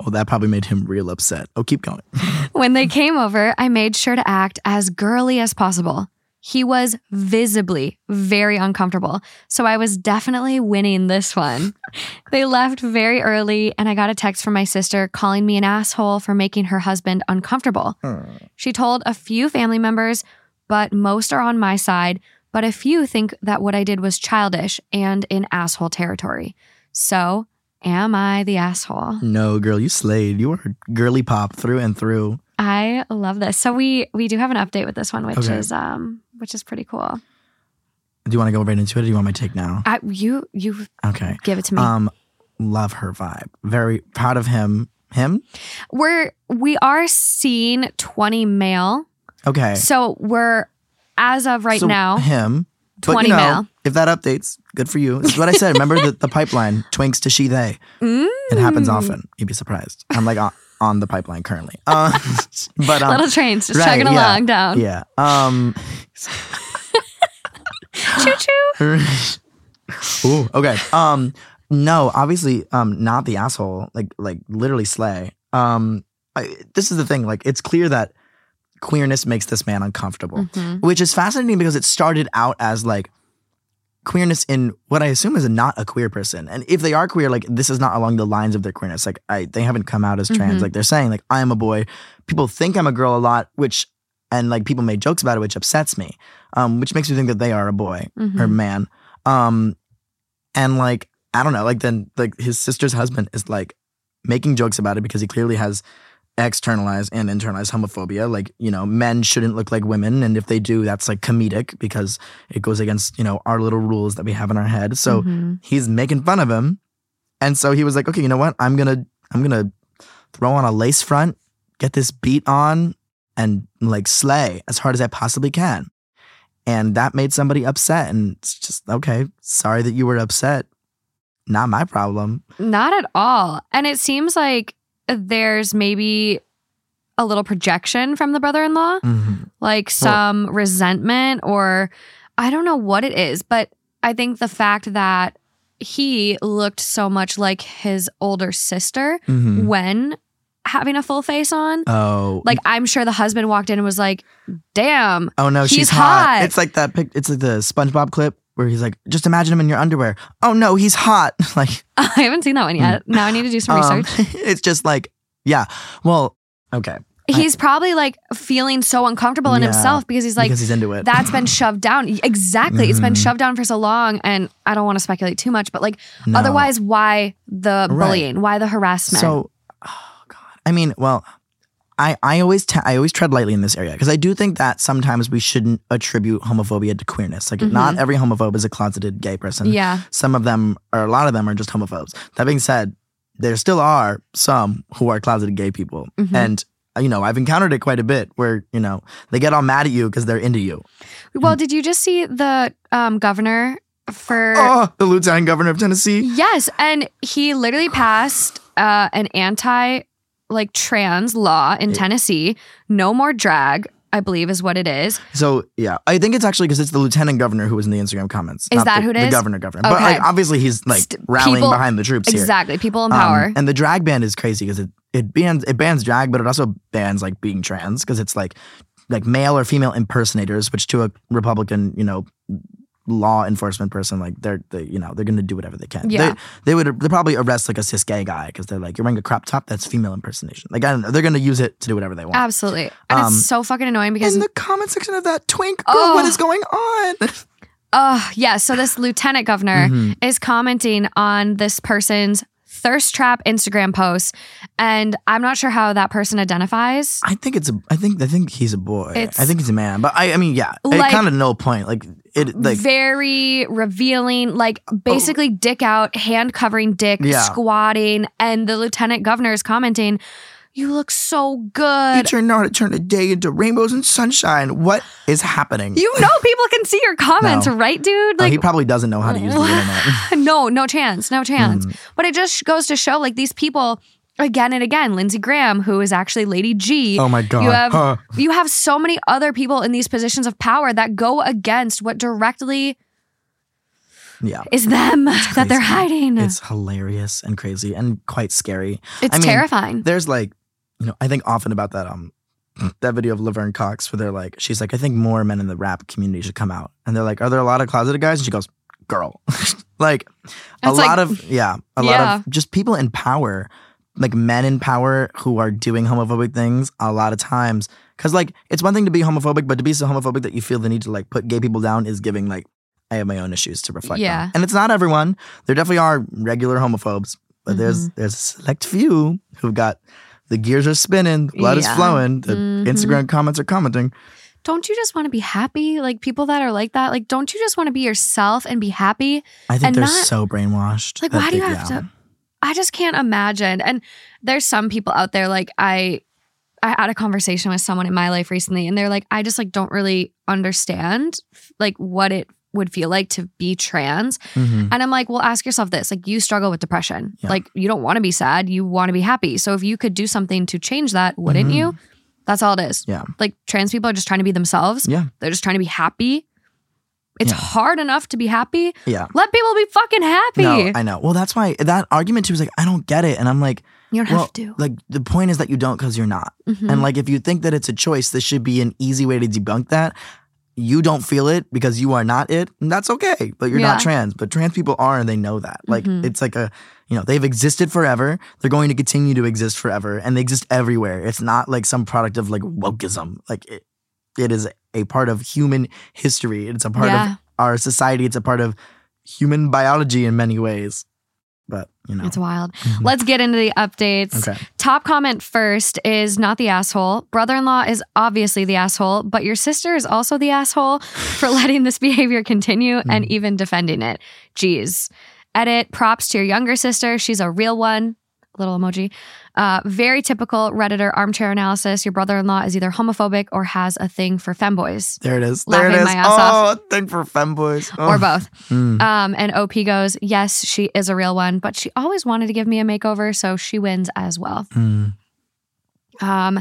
Oh, that probably made him real upset. Oh, keep going. When they came over, I made sure to act as girly as possible. He was visibly very uncomfortable, so I was definitely winning this one. they left very early, and I got a text from my sister calling me an asshole for making her husband uncomfortable. Hmm. She told a few family members, but most are on my side, but a few think that what I did was childish and in asshole territory. So, am I the asshole? No, girl, you slayed. You were girly pop through and through. I love this. So we we do have an update with this one, which Okay. is um which is pretty cool. Do you want to go right into it or do you want my take now? I, you you Okay. give it to me. Um, love her vibe. Very proud of him. Him? we're we are seeing 20 male. Okay. So we're as of right So now him. But 20 you know, male. if that updates, good for you. This is what I said. Remember the, the pipeline, twinks to she, they. Mm. It happens often. You'd be surprised. I'm like on, on the pipeline currently. Uh, but um, little trains just right, chugging yeah, along down. Yeah. Um, Choo choo. Ooh, okay. Um, no, obviously, um, not the asshole. Like, like literally slay. Um, I, this is the thing. Like, it's clear that queerness makes this man uncomfortable, Mhm. which is fascinating because it started out as like queerness in what I assume is not a queer person. And if they are queer, like this is not along the lines of their queerness. Like, I they haven't come out as trans. Mhm. Like they're saying, like I am a boy. People think I'm a girl a lot, which and like people made jokes about it, which upsets me. Um, which makes me think that they are a boy or Mhm. man. Um, and like I don't know, like then like his sister's husband is like making jokes about it because he clearly has externalized and internalize homophobia. Like you know, men shouldn't look like women, and if they do, that's like comedic because it goes against you know our little rules that we have in our head. So Mhm. he's making fun of him, and so he was like, okay, you know what? I'm gonna I'm gonna throw on a lace front, get this beat on, and like slay as hard as I possibly can. And that made somebody upset. And it's just, okay, sorry that you were upset. Not my problem. Not at all. And it seems like there's maybe a little projection from the brother-in-law, Mhm. like some resentment or I don't know what it is, but I think the fact that he looked so much like his older sister Mhm. when having a full face on. Oh, Like I'm sure the husband walked in and was like, "Damn, oh no, he's she's hot. hot. It's like that. Pic- it's like the SpongeBob clip where he's like, just imagine him in your underwear. Oh no, he's hot. like I haven't seen that one yet. Now I need to do some um, research." it's just like, yeah. Well, okay. He's probably like feeling so uncomfortable in Yeah, himself because he's like, because he's into it. that's been shoved down. Exactly. It's been Mhm. shoved down for so long. And I don't want to speculate too much, but like, No. otherwise, why the Right. bullying? Why the harassment? So, oh god. I mean, well, I I always te- I always tread lightly in this area because I do think that sometimes we shouldn't attribute homophobia to queerness. Like, not every homophobe is a closeted gay person. Mm-hmm. yeah. Some of them, or a lot of them, are just homophobes. That being said, there still are some who are closeted gay people, Mhm. and uh, you know I've encountered it quite a bit where you know they get all mad at you because they're into you. Well, did you just see the um, governor for. Oh, the lieutenant governor of Tennessee. Yes. And he literally passed uh, an anti like trans law in Tennessee. No more drag, I believe is what it is. So yeah, I think it's actually because it's the lieutenant governor who was in the Instagram comments. Is not that the, who it The is? governor governor. But Okay. like obviously he's like St- rallying people- behind the troops here. Exactly. People in Um, power. and the drag ban is crazy because it, it bans it bans drag, but it also bans like being trans because it's like like male or female impersonators, which to a Republican, you know, law enforcement person, like they're they, you know they're gonna do whatever they can. Yeah. They, they would they probably arrest like a cis gay guy because they're like you're wearing a crop top that's female impersonation. Like I don't know, they're gonna use it to do whatever they want. Absolutely. And Um, it's so fucking annoying because in the comment section of that twink, girl, Oh. what is going on? Oh, yeah. So this lieutenant governor Mm-hmm. is commenting on this person's thirst trap Instagram post. And I'm not sure how that person identifies. I think it's a. I think I think he's a boy. It's- I think he's a man. But I. I mean, yeah. Like- kind of no point. Like it. Like Very revealing, like basically dick out, hand covering dick, Yeah. squatting. And the lieutenant governor is commenting, You look so good. you turned out to turn a day into rainbows and sunshine. What is happening? You know people can see your comments, No. right, dude? Oh, Like he probably doesn't know how to use the internet. no, no chance, no chance. Mm. But it just goes to show like these people again and again. Lindsey Graham, who is actually Lady G. Oh my God. You have Huh. you have so many other people in these positions of power that go against what directly yeah. is them that they're hiding. It's hilarious and crazy and quite scary. It's I mean, terrifying. There's like, you know, I think often about that um that video of Laverne Cox where they're like, she's like, I think more men in the rap community should come out. And they're like, Are there a lot of closeted guys? And she goes, Girl. like a like- lot of yeah, a Yeah. lot of just people in power, like men in power who are doing homophobic things a lot of times. Cause like it's one thing to be homophobic, but to be so homophobic that you feel the need to like put gay people down is giving like I have my own issues to reflect Yeah. on. And it's not everyone. There definitely are regular homophobes, but there's Mm-hmm. there's a select few who've got the gears are spinning, blood is flowing, the Mhm. Instagram comments are commenting. don't you just want to be happy? Like people that are like that, like don't you just want to be yourself and be happy? I think they're not- so brainwashed. Like why do you have yeah. to I just can't imagine. And there's some people out there like I I had a conversation with someone in my life recently and they're like I just like don't really understand like what it would feel like to be trans. Mhm. And I'm like, well, ask yourself this. Like, you struggle with depression. Yeah. Like, you don't want to be sad. You want to be happy. So, if you could do something to change that, wouldn't you? That's all it is. Mm-hmm. Yeah. Like, trans people are just trying to be themselves. Yeah. They're just trying to be happy. It's Yeah. hard enough to be happy. Yeah. Let people be fucking happy. No, I know. Well, that's why that argument too was like, I don't get it. And I'm like, you don't well, have to. like the point is that you don't because you're not. Mhm. And like if you think that it's a choice, this should be an easy way to debunk that. You don't feel it because you are not it, and that's okay. But you're Yeah. not trans. But trans people are, and they know that. Like Mhm. it's like a, you know, they've existed forever. They're going to continue to exist forever, and they exist everywhere. It's not like some product of like wokeism. Like it, it is a part of human history. It's a part Yeah. of our society. It's a part of human biology in many ways. But you know, It's wild. Let's get into the updates. Mm-hmm. Okay. Top comment first is not the asshole. Brother in law is obviously the asshole, but your sister is also the asshole for letting this behavior continue and Mm. even defending it. Jeez. Edit props to your younger sister. She's a real one. Little emoji. Uh, very typical Redditor armchair analysis. Your brother in law is either homophobic or has a thing for femboys. there it is. There Laughing is. my ass oh, off. thing for femboys. Oh. Or both. Mm. Um, and OP goes, Yes, she is a real one, but she always wanted to give me a makeover, so she wins as well. Mm. Um,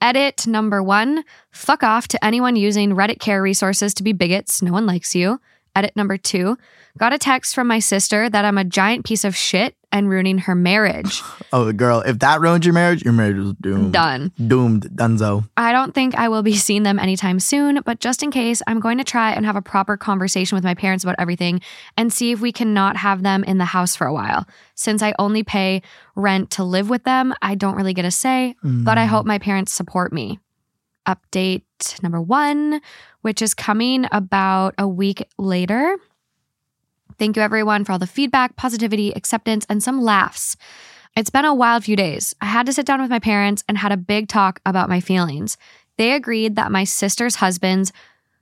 Edit number one fuck off to anyone using Reddit care resources to be bigots. No one likes you. Edit number two got a text from my sister that I'm a giant piece of shit and ruining her marriage. Oh, girl, if that ruined your marriage, your marriage is doomed. Done. Doomed. Dunzo. I don't think I will be seeing them anytime soon, but just in case, I'm going to try and have a proper conversation with my parents about everything and see if we cannot have them in the house for a while. Since I only pay rent to live with them, I don't really get a say, but I mm. hope my parents support me. Update number one, which is coming about a week later. Thank you, everyone, for all the feedback, positivity, acceptance, and some laughs. It's been a wild few days. I had to sit down with my parents and had a big talk about my feelings. They agreed that my sister's husband's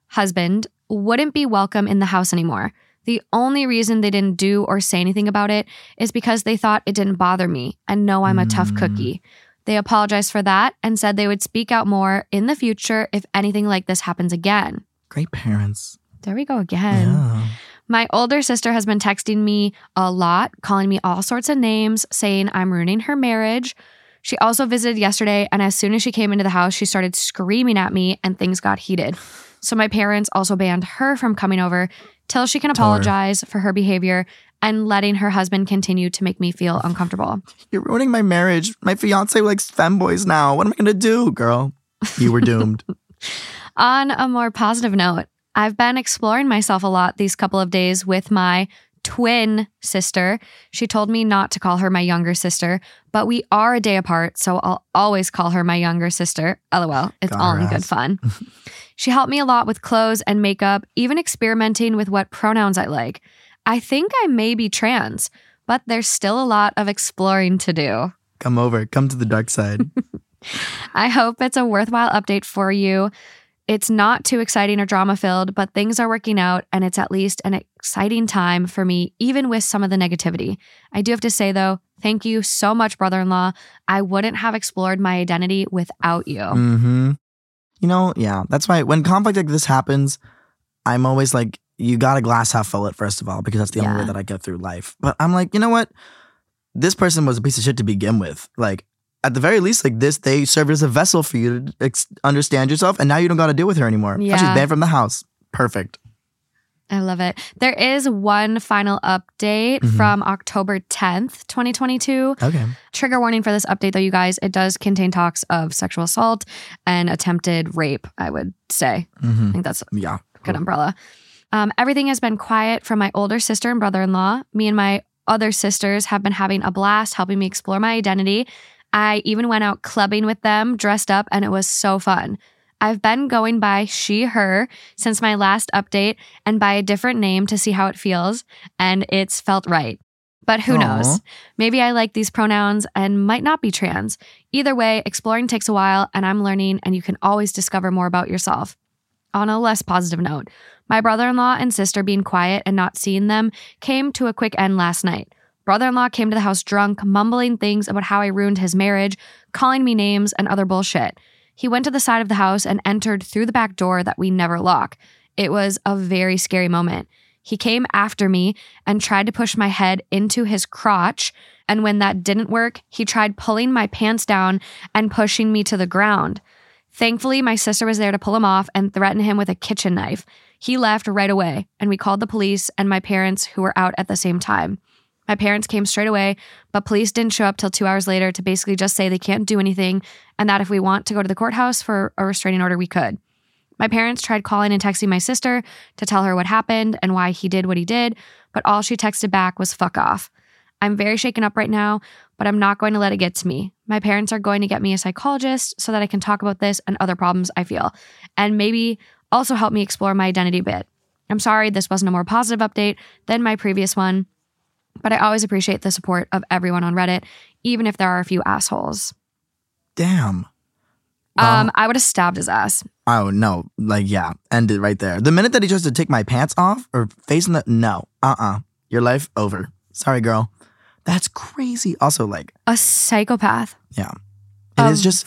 husband wouldn't be welcome in the house anymore. The only reason they didn't do or say anything about it is because they thought it didn't bother me and know I'm a tough mm. cookie. They apologized for that and said they would speak out more in the future if anything like this happens again. Great parents. There we go again. Yeah. My older sister has been texting me a lot, calling me all sorts of names, saying I'm ruining her marriage. She also visited yesterday, and as soon as she came into the house, she started screaming at me, and things got heated. So my parents also banned her from coming over till she can apologize for her behavior and letting her husband continue to make me feel uncomfortable. You're ruining my marriage. My fiance likes femboys now. What am I gonna do, girl? You were doomed. On a more positive note, I've been exploring myself a lot these couple of days with my twin sister. She told me not to call her my younger sister, but we are a day apart, so I'll always call her my younger sister. LOL. It's Got all her in good fun. she helped me a lot with clothes and makeup, even experimenting with what pronouns I like. I think I may be trans, but there's still a lot of exploring to do. Come over. Come to the dark side. I hope it's a worthwhile update for you. It's not too exciting or drama filled, but things are working out and it's at least an exciting time for me, even with some of the negativity. I do have to say though, thank you so much, brother in law. I wouldn't have explored my identity without you. hmm You know, yeah. That's why when conflict like this happens, I'm always like, you got a glass half full it, first of all, because that's the only way that I get through life. But I'm like, you know what? This person was a piece of shit to begin with. Like, at the very least, like this, they served as a vessel for you to ex- understand yourself, and now you don't got to deal with her anymore. Oh, Yeah. She's banned from the house. Perfect. I love it. There is one final update Mhm. from October 10th, 2022. Okay. Trigger warning for this update, though, you guys. It does contain talks of sexual assault and attempted rape, I would say. I hmm think that's Yeah. good umbrella. Um, everything has been quiet from my older sister and brother in law. Me and my other sisters have been having a blast helping me explore my identity. I even went out clubbing with them, dressed up, and it was so fun. I've been going by she, her since my last update and by a different name to see how it feels, and it's felt right. But who Aw. knows? Maybe I like these pronouns and might not be trans. Either way, exploring takes a while, and I'm learning, and you can always discover more about yourself. On a less positive note, my brother in law and sister being quiet and not seeing them came to a quick end last night. Brother in law came to the house drunk, mumbling things about how I ruined his marriage, calling me names, and other bullshit. He went to the side of the house and entered through the back door that we never lock. It was a very scary moment. He came after me and tried to push my head into his crotch. And when that didn't work, he tried pulling my pants down and pushing me to the ground. Thankfully, my sister was there to pull him off and threaten him with a kitchen knife. He left right away, and we called the police and my parents, who were out at the same time. My parents came straight away, but police didn't show up till two hours later to basically just say they can't do anything and that if we want to go to the courthouse for a restraining order, we could. My parents tried calling and texting my sister to tell her what happened and why he did what he did, but all she texted back was fuck off. I'm very shaken up right now, but I'm not going to let it get to me. My parents are going to get me a psychologist so that I can talk about this and other problems I feel, and maybe also help me explore my identity a bit. I'm sorry this wasn't a more positive update than my previous one, but I always appreciate the support of everyone on Reddit, even if there are a few assholes. Damn. Um, I would have stabbed his ass. Oh no, like yeah, end it right there. The minute that he tries to take my pants off or facing the no, uh uh your life over. Sorry, girl. That's crazy. Also, like, A psychopath. yeah, it is Um, just.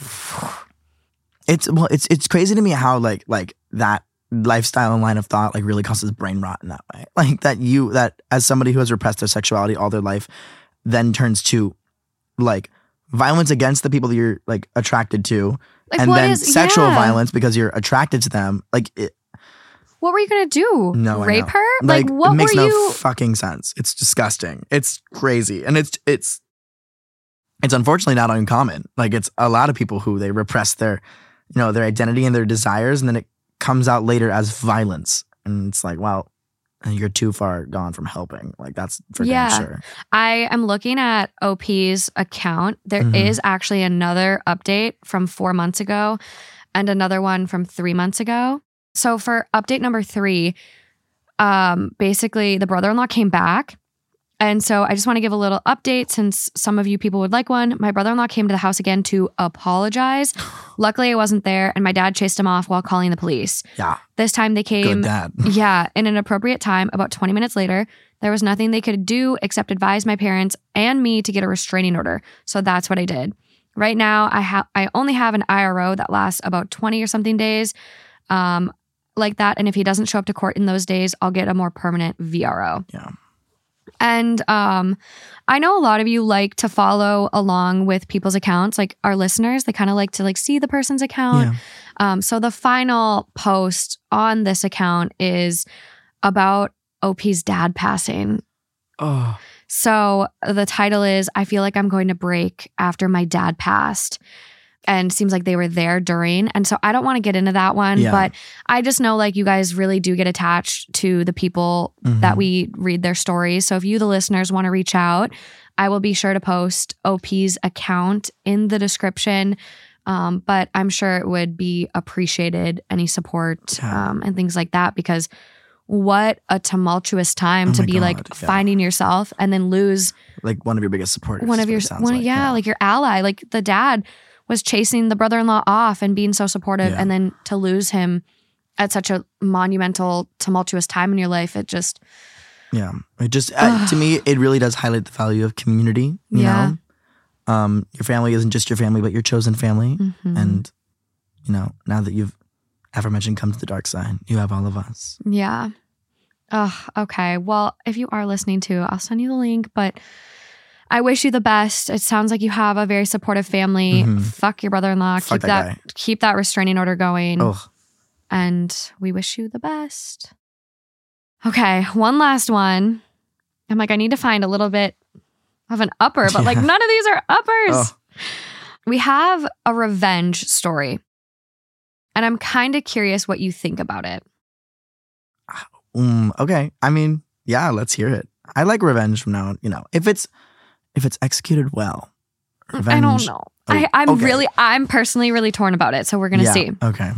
It's well, it's it's crazy to me how like like that lifestyle and line of thought like really causes brain rot in that way. Like that you that as somebody who has repressed their sexuality all their life, then turns to like violence against the people that you're like attracted to Like and then is- sexual yeah. violence because you're attracted to them. Like, it, What were you gonna do? no, rape her? Like, Like, what it makes were no you? fucking sense. It's disgusting. It's crazy, and it's it's it's unfortunately not uncommon. Like, it's a lot of people who they repress their, you know, their identity and their desires, and then it comes out later as violence, and it's like, well, you're too far gone from helping. Like, that's for Yeah. damn sure. I am looking at OP's account. There is Mhm. actually another update from four months ago and another one from three months ago. So for update number three, um, basically the brother-in-law came back. And so I just want to give a little update since some of you people would like one. My brother-in-law came to the house again to apologize. Luckily I wasn't there and my dad chased him off while calling the police. Yeah, This time they came good dad. yeah, in an appropriate time, about 20 minutes later, there was nothing they could do except advise my parents and me to get a restraining order. So that's what I did. Right now, I have I only have an IRO that lasts about 20 or something days. Um like that and if he doesn't show up to court in those days, I'll get a more permanent VRO. Yeah. And um I know a lot of you like to follow along with people's accounts, like our listeners, they kind of like to like see the person's account. Yeah. Um, so the final post on this account is about OP's dad passing. Oh, So the title is I feel like I'm going to break after my dad passed. And seems like they were there during. And so I don't want to get into that one, Yeah. but I just know like you guys really do get attached to the people that Mhm. we read their stories. So if you, the listeners, want to reach out, I will be sure to post OP's account in the description. Um, but I'm sure it would be appreciated any support Yeah. um, and things like that because what a tumultuous time Oh to be like yeah. finding yourself and then lose like one of your biggest supporters. one of your one, like. yeah, like your ally like the dad was chasing the brother-in-law off and being so supportive Yeah. and then to lose him at such a monumental tumultuous time in your life it just Yeah. It just uh, to me it really does highlight the value of community, you Yeah. know. Um your family isn't just your family but your chosen family mhm. and you know, now that you've aforementioned come to the dark side, you have all of us. yeah oh okay well if you are listening to i'll send you the link but I wish you the best. It sounds like you have a very supportive family. Mhm. Fuck your brother-in-law. Fuck keep that that, keep that restraining order going. Oh, and we wish you the best. Okay, one last one. I'm like, I need to find a little bit of an upper, but like none of these are uppers. Oh. We have a revenge story. And I'm kind of curious what you think about it. mm, okay. I mean, yeah, let's hear it. I like revenge from now on, you know. If it's if it's executed well. Revenge. I don't know. I, Oh, I'm okay. really, I'm personally really torn about it. So we're going to yeah, see. Okay.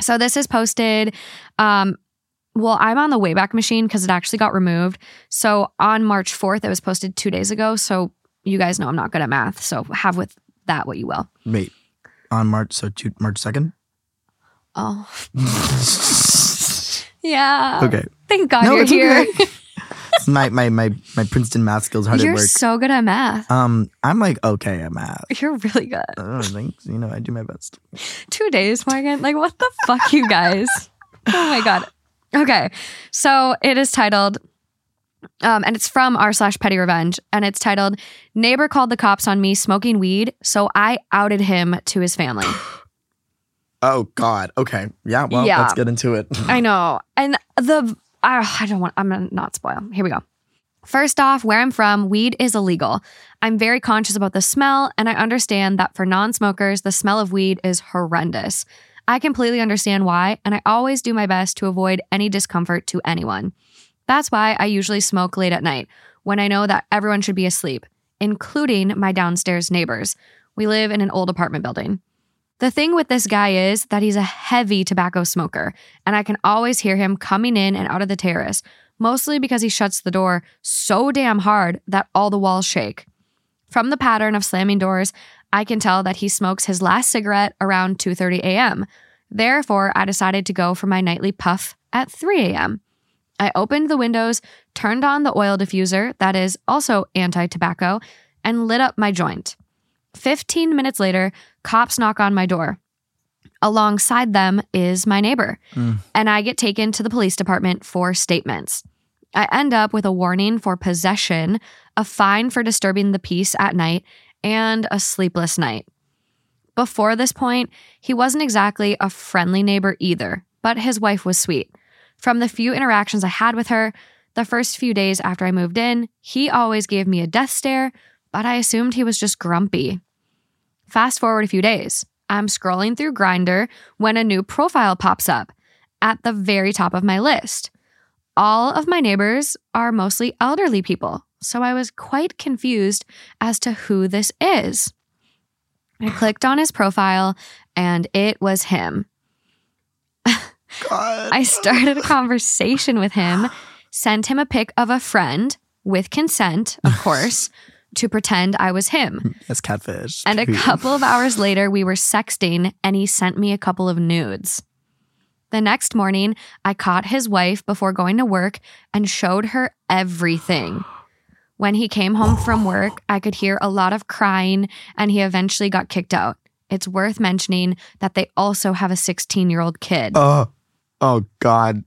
So this is posted. Um, well, I'm on the Wayback Machine because it actually got removed. So on March 4th, it was posted two days ago. So you guys know I'm not good at math. So have with that what you will. Wait. On March so two, March 2nd? Oh, yeah. okay. Thank God No, you're here. okay. my, my my my Princeton math skills hard you're at work. so good at math. um I'm like okay at math. You're really good. Oh, thanks. You know, I do my best. Two days, Morgan. Like, what the fuck, you guys? Oh my God. Okay. So it is titled, um, and it's from r slash petty revenge, and it's titled Neighbor called the cops on me smoking weed, so I outed him to his family. Oh God. Okay. Yeah. Well, Yeah. let's get into it. I know. And the I don't want I'm gonna not spoil. Here we go. First off, where I'm from, weed is illegal. I'm very conscious about the smell, and I understand that for non smokers, the smell of weed is horrendous. I completely understand why, and I always do my best to avoid any discomfort to anyone. That's why I usually smoke late at night when I know that everyone should be asleep, including my downstairs neighbors. We live in an old apartment building. The thing with this guy is that he's a heavy tobacco smoker, and I can always hear him coming in and out of the terrace, mostly because he shuts the door so damn hard that all the walls shake. From the pattern of slamming doors, I can tell that he smokes his last cigarette around 2:30 a.m. Therefore, I decided to go for my nightly puff at 3 a.m. I opened the windows, turned on the oil diffuser that is also anti-tobacco, and lit up my joint. 15 minutes later, cops knock on my door. Alongside them is my neighbor, Mm. and I get taken to the police department for statements. I end up with a warning for possession, a fine for disturbing the peace at night, and a sleepless night. Before this point, he wasn't exactly a friendly neighbor either, but his wife was sweet. From the few interactions I had with her, the first few days after I moved in, he always gave me a death stare, but I assumed he was just grumpy. Fast forward a few days. I'm scrolling through Grindr when a new profile pops up at the very top of my list. All of my neighbors are mostly elderly people, so I was quite confused as to who this is. I clicked on his profile and it was him. God. I started a conversation with him, sent him a pic of a friend with consent, of course, to pretend I was him. It's catfish. And a couple of hours later, we were sexting and he sent me a couple of nudes. The next morning, I caught his wife before going to work and showed her everything. When he came home from work, I could hear a lot of crying and he eventually got kicked out. It's worth mentioning that they also have a 16 year old kid. Oh, oh God.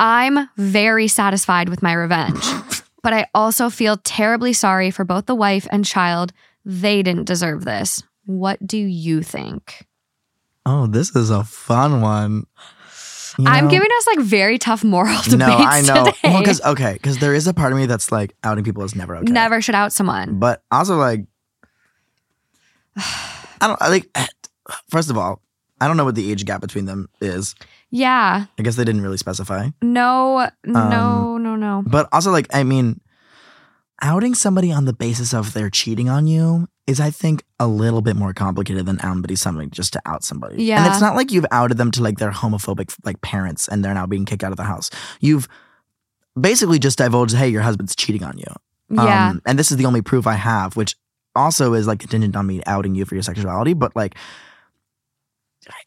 I'm very satisfied with my revenge, but I also feel terribly sorry for both the wife and child. They didn't deserve this. What do you think? Oh, this is a fun one. You I'm giving us like very tough moral debates No, I know. today. Well, because okay, because there is a part of me that's like outing people is never okay. Never should out someone. But also like, I don't I like. First of all, I don't know what the age gap between them is. Yeah. I guess they didn't really specify. No, no, Um, no, no. But also, like, I mean, outing somebody on the basis of they're cheating on you is, I think, a little bit more complicated than outing somebody just to out somebody. Yeah. And it's not like you've outed them to like their homophobic like parents and they're now being kicked out of the house. You've basically just divulged, hey, your husband's cheating on you. Yeah. Um, and this is the only proof I have, which also is like contingent on me outing you for your sexuality. But like,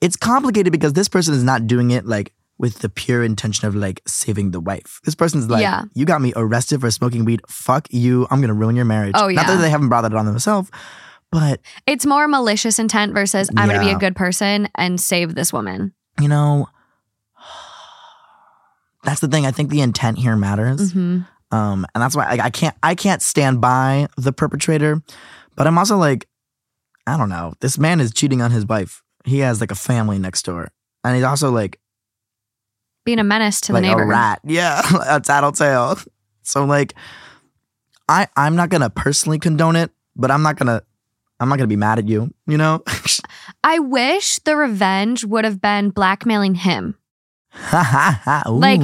it's complicated because this person is not doing it like with the pure intention of like saving the wife. This person's like, Yeah. you got me arrested for smoking weed. Fuck you. I'm gonna ruin your marriage. Oh, yeah. Not that they haven't brought that on themselves, but it's more malicious intent versus I'm going to be a good person and save this woman. you know, that's the thing. I think the intent here matters. hmm Um, and that's why I, I can't I can't stand by the perpetrator, but I'm also like, I don't know. This man is cheating on his wife. He has like a family next door, and he's also like Being a menace to like the neighbor. a rat. Yeah, a tattletale. So like, I I'm not gonna personally condone it, but I'm not gonna I'm not gonna be mad at you. You know. I wish the revenge would have been blackmailing him. Like,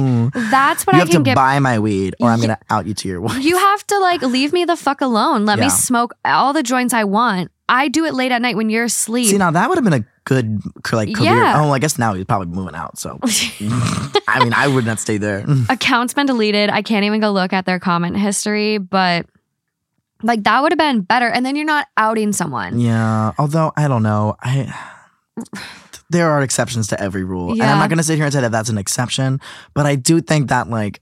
That's what you I have can to give. buy my weed, or I'm gonna out you to your wife. You have to like leave me the fuck alone. Let Yeah. me smoke all the joints I want. I do it late at night when you're asleep. See now that would have been a good like career. Yeah. Oh, I guess now he's probably moving out. So I mean, I would not stay there. Account's been deleted. I can't even go look at their comment history, but like that would have been better. And then you're not outing someone. Yeah. Although I don't know, I there are exceptions to every rule, and I'm not gonna sit here and say that that's an exception, but I do think that like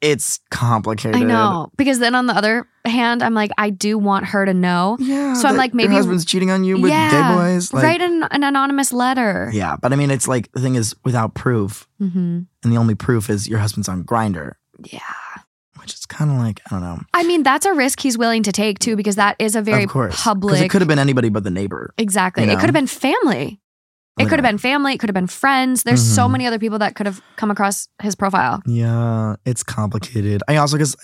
it's complicated. I know. Because then on the other hand, I'm like, I do want her to know. Yeah. So I'm like, maybe- your husband's cheating on you with yeah. gay boys. Like, Write an, an anonymous letter. Yeah, but I mean, it's like the thing is without proof, hmm and the only proof is your husband's on Grindr, Yeah. which is kind of like I don't know. I mean, that's a risk he's willing to take too, because that is a very of course, because public. it could have been anybody but the neighbor. exactly. you It could have been family. It could have been family. It could have been friends. There's so Mhm. many other people that could have come across his profile. Yeah, it's complicated. I also because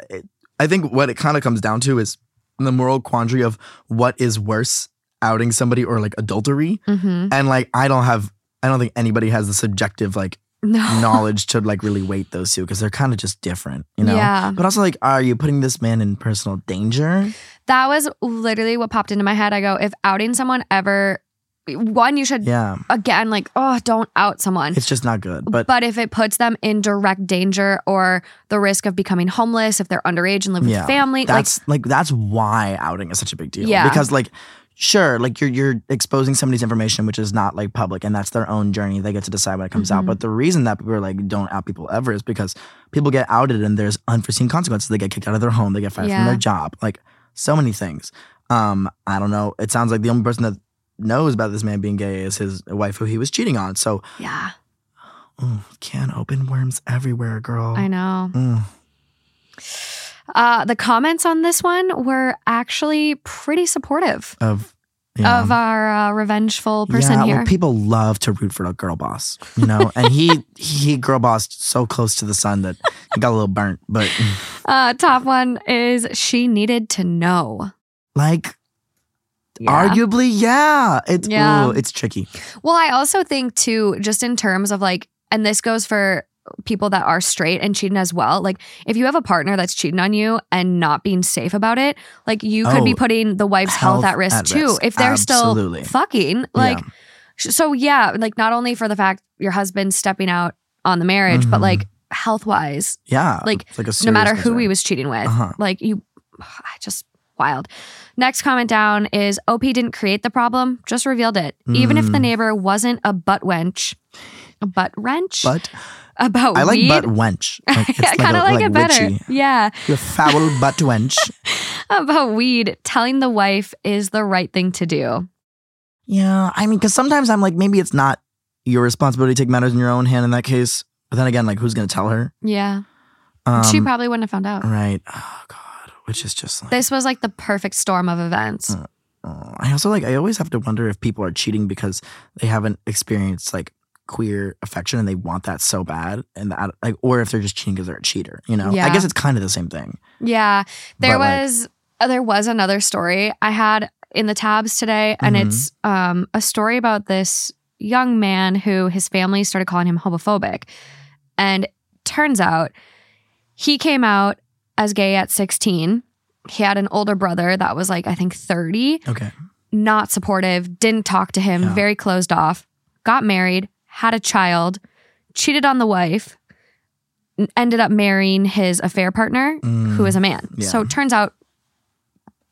I think what it kind of comes down to is the moral quandary of what is worse, outing somebody or like adultery, hmm and like I don't have, I don't think anybody has the subjective like No. knowledge to like really weight those two because they're kind of just different, you know. Yeah. But also like, are you putting this man in personal danger? That was literally what popped into my head. I go, if outing someone ever, one, you should, Yeah, again, like, oh, don't out someone. it's just not good. But But, if it puts them in direct danger or the risk of becoming homeless if they're underage and live yeah, with family, that's like that's why outing is such a big deal. Yeah. because like. Sure, like you're you're exposing somebody's information, which is not like public, and that's their own journey. They get to decide when it comes out. Mhm. But the reason that people are like don't out people ever is because people get outed and there's unforeseen consequences. They get kicked out of their home, they get fired from their job, like so many things. Um, I don't know. It sounds like the only person that knows about this man being gay is his wife, who he was cheating on. So, yeah, ooh, can open worms everywhere, girl. I know. Mm. Uh, the comments on this one were actually pretty supportive. Of Yeah. of our uh, revengeful person yeah, here. Well, people love to root for a girl boss, you know, and he he girl bossed so close to the sun that he got a little burnt. But uh, top one is she needed to know. like, Yeah. arguably, yeah, it's Yeah. ooh, it's tricky. Well, I also think too, just in terms of like, and this goes for people that are straight and cheating as well. Like, if you have a partner that's cheating on you and not being safe about it, like you could be Oh, putting the wife's health, health at risk at too. risk. If they're Absolutely. still fucking, like, Yeah. so yeah, like not only for the fact your husband's stepping out on the marriage, but Mhm. like health wise, Yeah, Like, like no matter who he was cheating with. Uh-huh. Like you, I just wild. Next comment down is OP didn't create the problem, just revealed it. Even if the Mm. neighbor wasn't a butt wench, a butt wrench But about I like weed. butt wench. Like, I kind of a- like, it better. witchy. Yeah, You foul butt wench. about weed. Telling the wife is the right thing to do. Yeah, I mean, because sometimes I'm like, maybe it's not your responsibility to take matters in your own hand in that case. But then again, like, who's gonna tell her? Yeah, Um, she probably wouldn't have found out. right. Oh God, which is just like. This was like the perfect storm of events. Uh, Oh, I also like I always have to wonder if people are cheating because they haven't experienced like queer affection and they want that so bad and that like or if they're just cheating because they're a cheater, you know? I guess it's kind of the same thing. Yeah, there But, was uh, there was another story I had in the tabs today, and Mhm. it's um, a story about this young man who his family started calling him homophobic, and turns out he came out as gay at sixteen. He had an older brother that was like I think thirty, Okay. not supportive, didn't talk to him, Yeah. very closed off. Got married, had a child, cheated on the wife, ended up marrying his affair partner, Mm, who is a man. yeah. So it turns out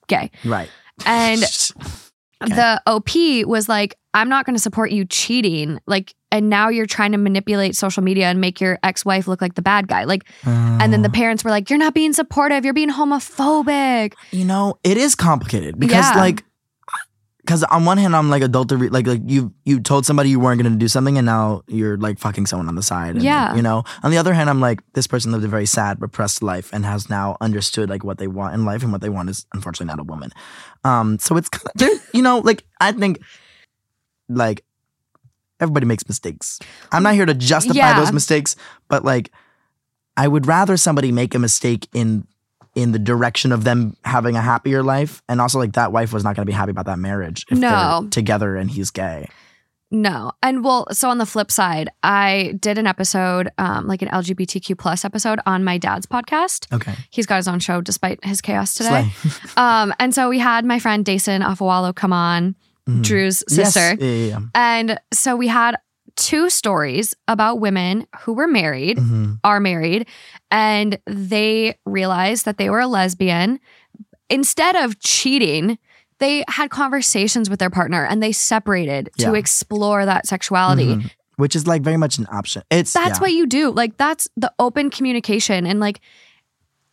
gay. right. And Okay. the OP was like, I'm not going to support you cheating. Like, and now you're trying to manipulate social media and make your ex wife look like the bad guy. Like, and then the Oh. parents were like, You're not being supportive. You're being homophobic. you know, it is complicated because Yeah. like because on one hand I'm like adultery like like you you told somebody you weren't gonna do something and now you're like fucking someone on the side. and, Yeah. You know? On the other hand, I'm like, this person lived a very sad, repressed life and has now understood like what they want in life and what they want is unfortunately not a woman. Um, so it's kind of you know, like I think like everybody makes mistakes. I'm not here to justify Yeah. those mistakes, but like I would rather somebody make a mistake in in the direction of them having a happier life, and also like that wife was not going to be happy about that marriage if No. they're together and he's gay. No. And well, so on the flip side, I did an episode, um, like an LGBTQ plus episode on my dad's podcast. Okay, He's got his own show despite his chaos today. Um, and so we had my friend Dason Afualo come on, Mhm. Drew's Yes. sister. Yeah, yeah, yeah. And so we had two stories about women who were married, Mhm. are married, and they realized that they were a lesbian. Instead of cheating, they had conversations with their partner and they separated to explore that sexuality. Mhm. Which is like very much an option. It's That's yeah. what you do. Like that's the open communication and like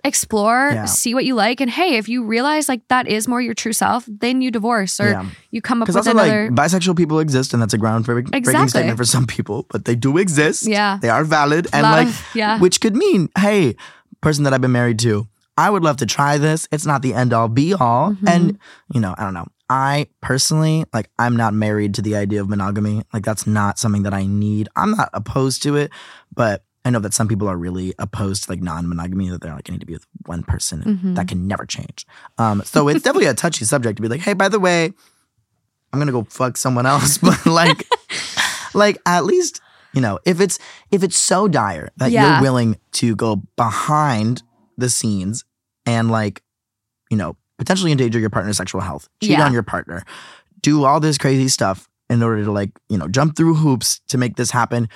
explore, Yeah. see what you like. And hey, if you realize like that is more your true self, then you divorce or Yeah. you come up Because with also another. like bisexual people exist, and that's a groundbreaking Exactly. statement for some people, but they do exist. Yeah. they are valid, and lot like, yeah. which could mean, hey, person that I've been married to, I would love to try this. It's not the end all be all, Mm-hmm. and you know, I don't know. I personally, like, I'm not married to the idea of monogamy. Like, that's not something that I need. I'm not opposed to it, but I know that some people are really opposed to like non-monogamy. That they're like, I need to be with one person, and Mhm. that can never change. Um, so it's definitely a touchy subject to be like, hey, by the way, I'm gonna go fuck someone else, but like, like at least you know if it's if it's so dire that Yeah. you're willing to go behind the scenes and like, you know, potentially endanger your partner's sexual health, cheat Yeah. on your partner, do all this crazy stuff in order to like you know jump through hoops to make this happen.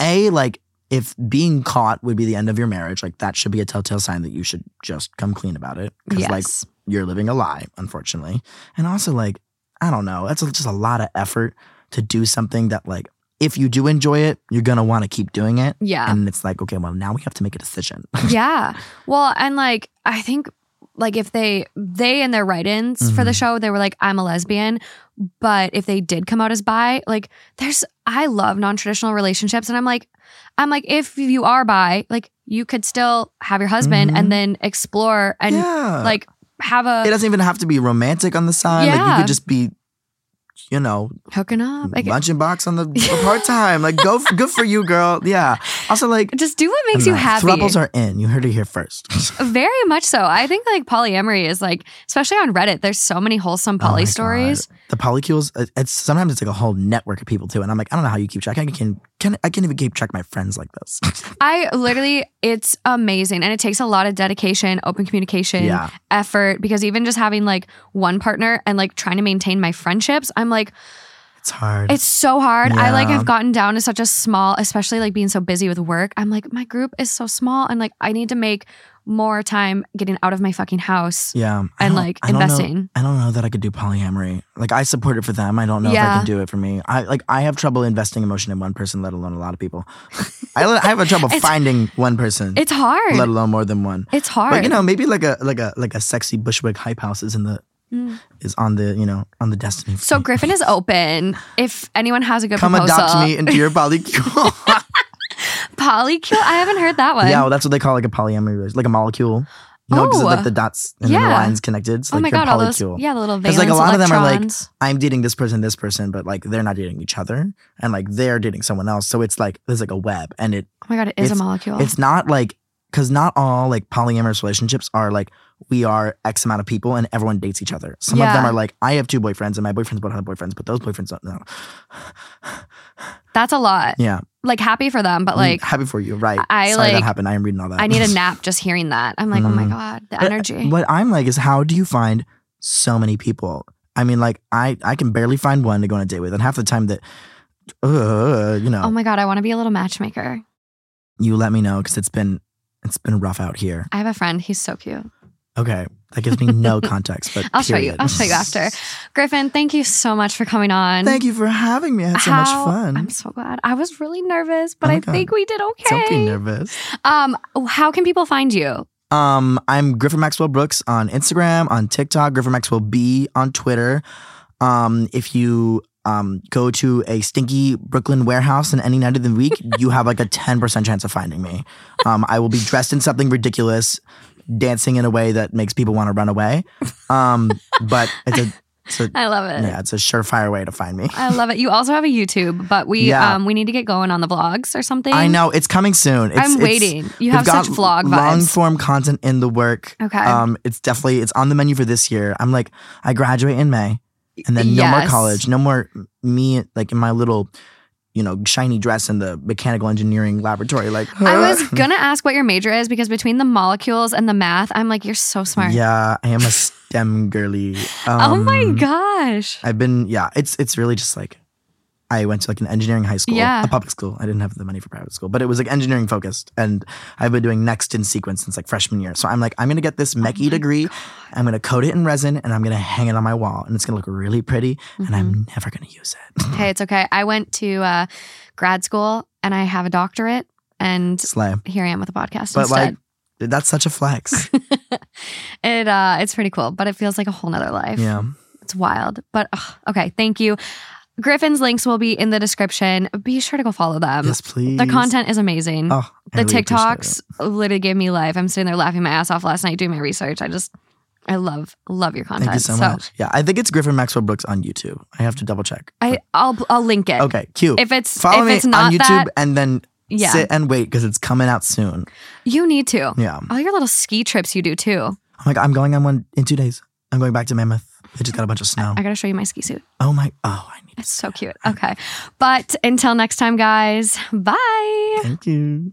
A like if being caught would be the end of your marriage, like that should be a telltale sign that you should just come clean about it. Because like you're living a lie, unfortunately. And also, like, I don't know, that's just a lot of effort to do something that, like, if you do enjoy it, you're gonna want to keep doing it. yeah. And it's like, okay, well, now we have to make a decision. yeah. Well, and like I think like if they they in their write-ins for the Mhm. show, they were like, I'm a lesbian. But if they did come out as bi, like there's I love non-traditional relationships. And I'm like, I'm like, if you are bi, like you could still have your husband Mhm. and then explore and yeah. like have a it doesn't even have to be romantic on the side. Like, you could just be you know, Hooking up. I get- lunching box on the part time. Like, go, good for you, girl. Yeah. Also, like, just do what makes you no, happy. Thruples are in. You heard it here first. Very much so. I think like polyamory is like, especially on Reddit, there's so many wholesome Oh poly God. stories. The polycules, it- it's sometimes it's like a whole network of people too. And I'm like, I don't know how you keep track. I can, can I can't even keep track of my friends like this. I literally, it's amazing. And it takes a lot of dedication, open communication, Yeah. effort, because even just having like one partner and like trying to maintain my friendships, I'm like, It's hard. it's so hard. I like have gotten down to such a small, especially like being so busy with work. I'm like, my group is so small. And like, I need to make more time getting out of my fucking house. yeah. I and, like, I don't know- investing. I don't know that I could do polyamory. Like I support it for them. I don't know if I can do it for me. I like I have trouble investing emotion in one person, let alone a lot of people. I, I have a trouble finding one person, It's hard. let alone more than one. it's hard. But you know, maybe like a like a like a sexy Bushwick hype house is in the Mm. is on the you know on the destiny. So. Griffin is open. If anyone has a good come proposal, adopt me into your polycule. polycule. I haven't heard that one. yeah, well, that's what they call like a polyamory, relationship, like a molecule. You know, because Oh. like the dots and then the lines connected. So oh like my god, all those polycule. yeah, the little Because like a lot of them are like. I'm dating this person, this person, but like they're not dating each other, and like they're dating someone else. So it's like there's like a web, and it oh my god, it is a molecule. it's not like because not all like polyamorous relationships are like we are X amount of people and everyone dates each other. Some of them are like I have two boyfriends and my boyfriends both have boyfriends, but those boyfriends don't know. That's a lot. Yeah, Like happy for them, but Mm, like happy for you, right? I, Sorry that happened. I am reading all that. I need a nap just hearing that. I'm like, oh my Mhm. god, the But, uh, energy. What I'm like is how do you find so many people? I mean, like I I can barely find one to go on a date with, and half the time that, uh, you know, oh my god, I want to be a little matchmaker. you let me know because it's been it's been rough out here. I have a friend. He's so cute. Okay, that gives me no context, but I'll show you. I'll show you after. Griffin, thank you so much for coming on. Thank you for having me. I had so much fun. I'm so glad. I was really nervous, but Oh I God. think we did okay. Don't be nervous. Um, how can people find you? Um, I'm Griffin Maxwell Brooks on Instagram, on TikTok, Griffin Maxwell B on Twitter. Um, if you um go to a stinky Brooklyn warehouse in any night of the week, you have like a 10% chance of finding me. Um, I will be dressed in something ridiculous, dancing in a way that makes people want to run away. Um, but it's a, a I love it. yeah, it's a surefire way to find me. I love it. You also have a YouTube, but we Yeah. um we need to get going on the vlogs or something. I know it's coming soon. It's, I'm it's- waiting. You have such vlog Long vibes. form content in the work. Okay. Um, it's definitely it's on the menu for this year. I'm like, I graduate in May, and then no more college, no more me like in my little, you know, shiny dress in the mechanical engineering laboratory. Like, I was gonna ask what your major is because between the molecules and the math, I'm like, you're so smart. yeah, I am a STEM girly. oh my Um, gosh. I've been yeah. It's it's really just like. I went to like an engineering high school, Yeah. a public school. I didn't have the money for private school, but it was like engineering focused. And I've been doing next in sequence since like freshman year. So I'm like, I'm gonna get this mechie Oh degree. I'm gonna coat it in resin and I'm gonna hang it on my wall, and it's gonna look really pretty. And I'm Mm-hmm. never gonna use it. Hey, it's okay. I went to uh, grad school and I have a doctorate, and Slay. here I am with a podcast But instead. like, that's such a flex. it uh, it's pretty cool, but it feels like a whole nother life. yeah. It's wild. But ugh, okay, thank you. Griffin's links will be in the description. Be sure to go follow them. yes, please. The content is amazing. Oh, the really TikToks it. literally gave me life. I'm sitting there laughing my ass off last night doing my research. I just, I love, love your content. Thank you so, much. Yeah, I think it's Griffin Maxwell Brooks on YouTube. I have to double check. I, I'll, I'll link it. Okay, cute. If it's, Follow if me it's not on YouTube that, and then yeah, sit and wait because it's coming out soon. you need to. Yeah. All your little ski trips you do too. Oh I'm like, I'm going on one in two days. I'm going back to Mammoth. They just got a bunch of snow. I gotta show you my ski suit. Oh my, oh, I need It's so cute. Okay. But until next time, guys, bye. Thank you.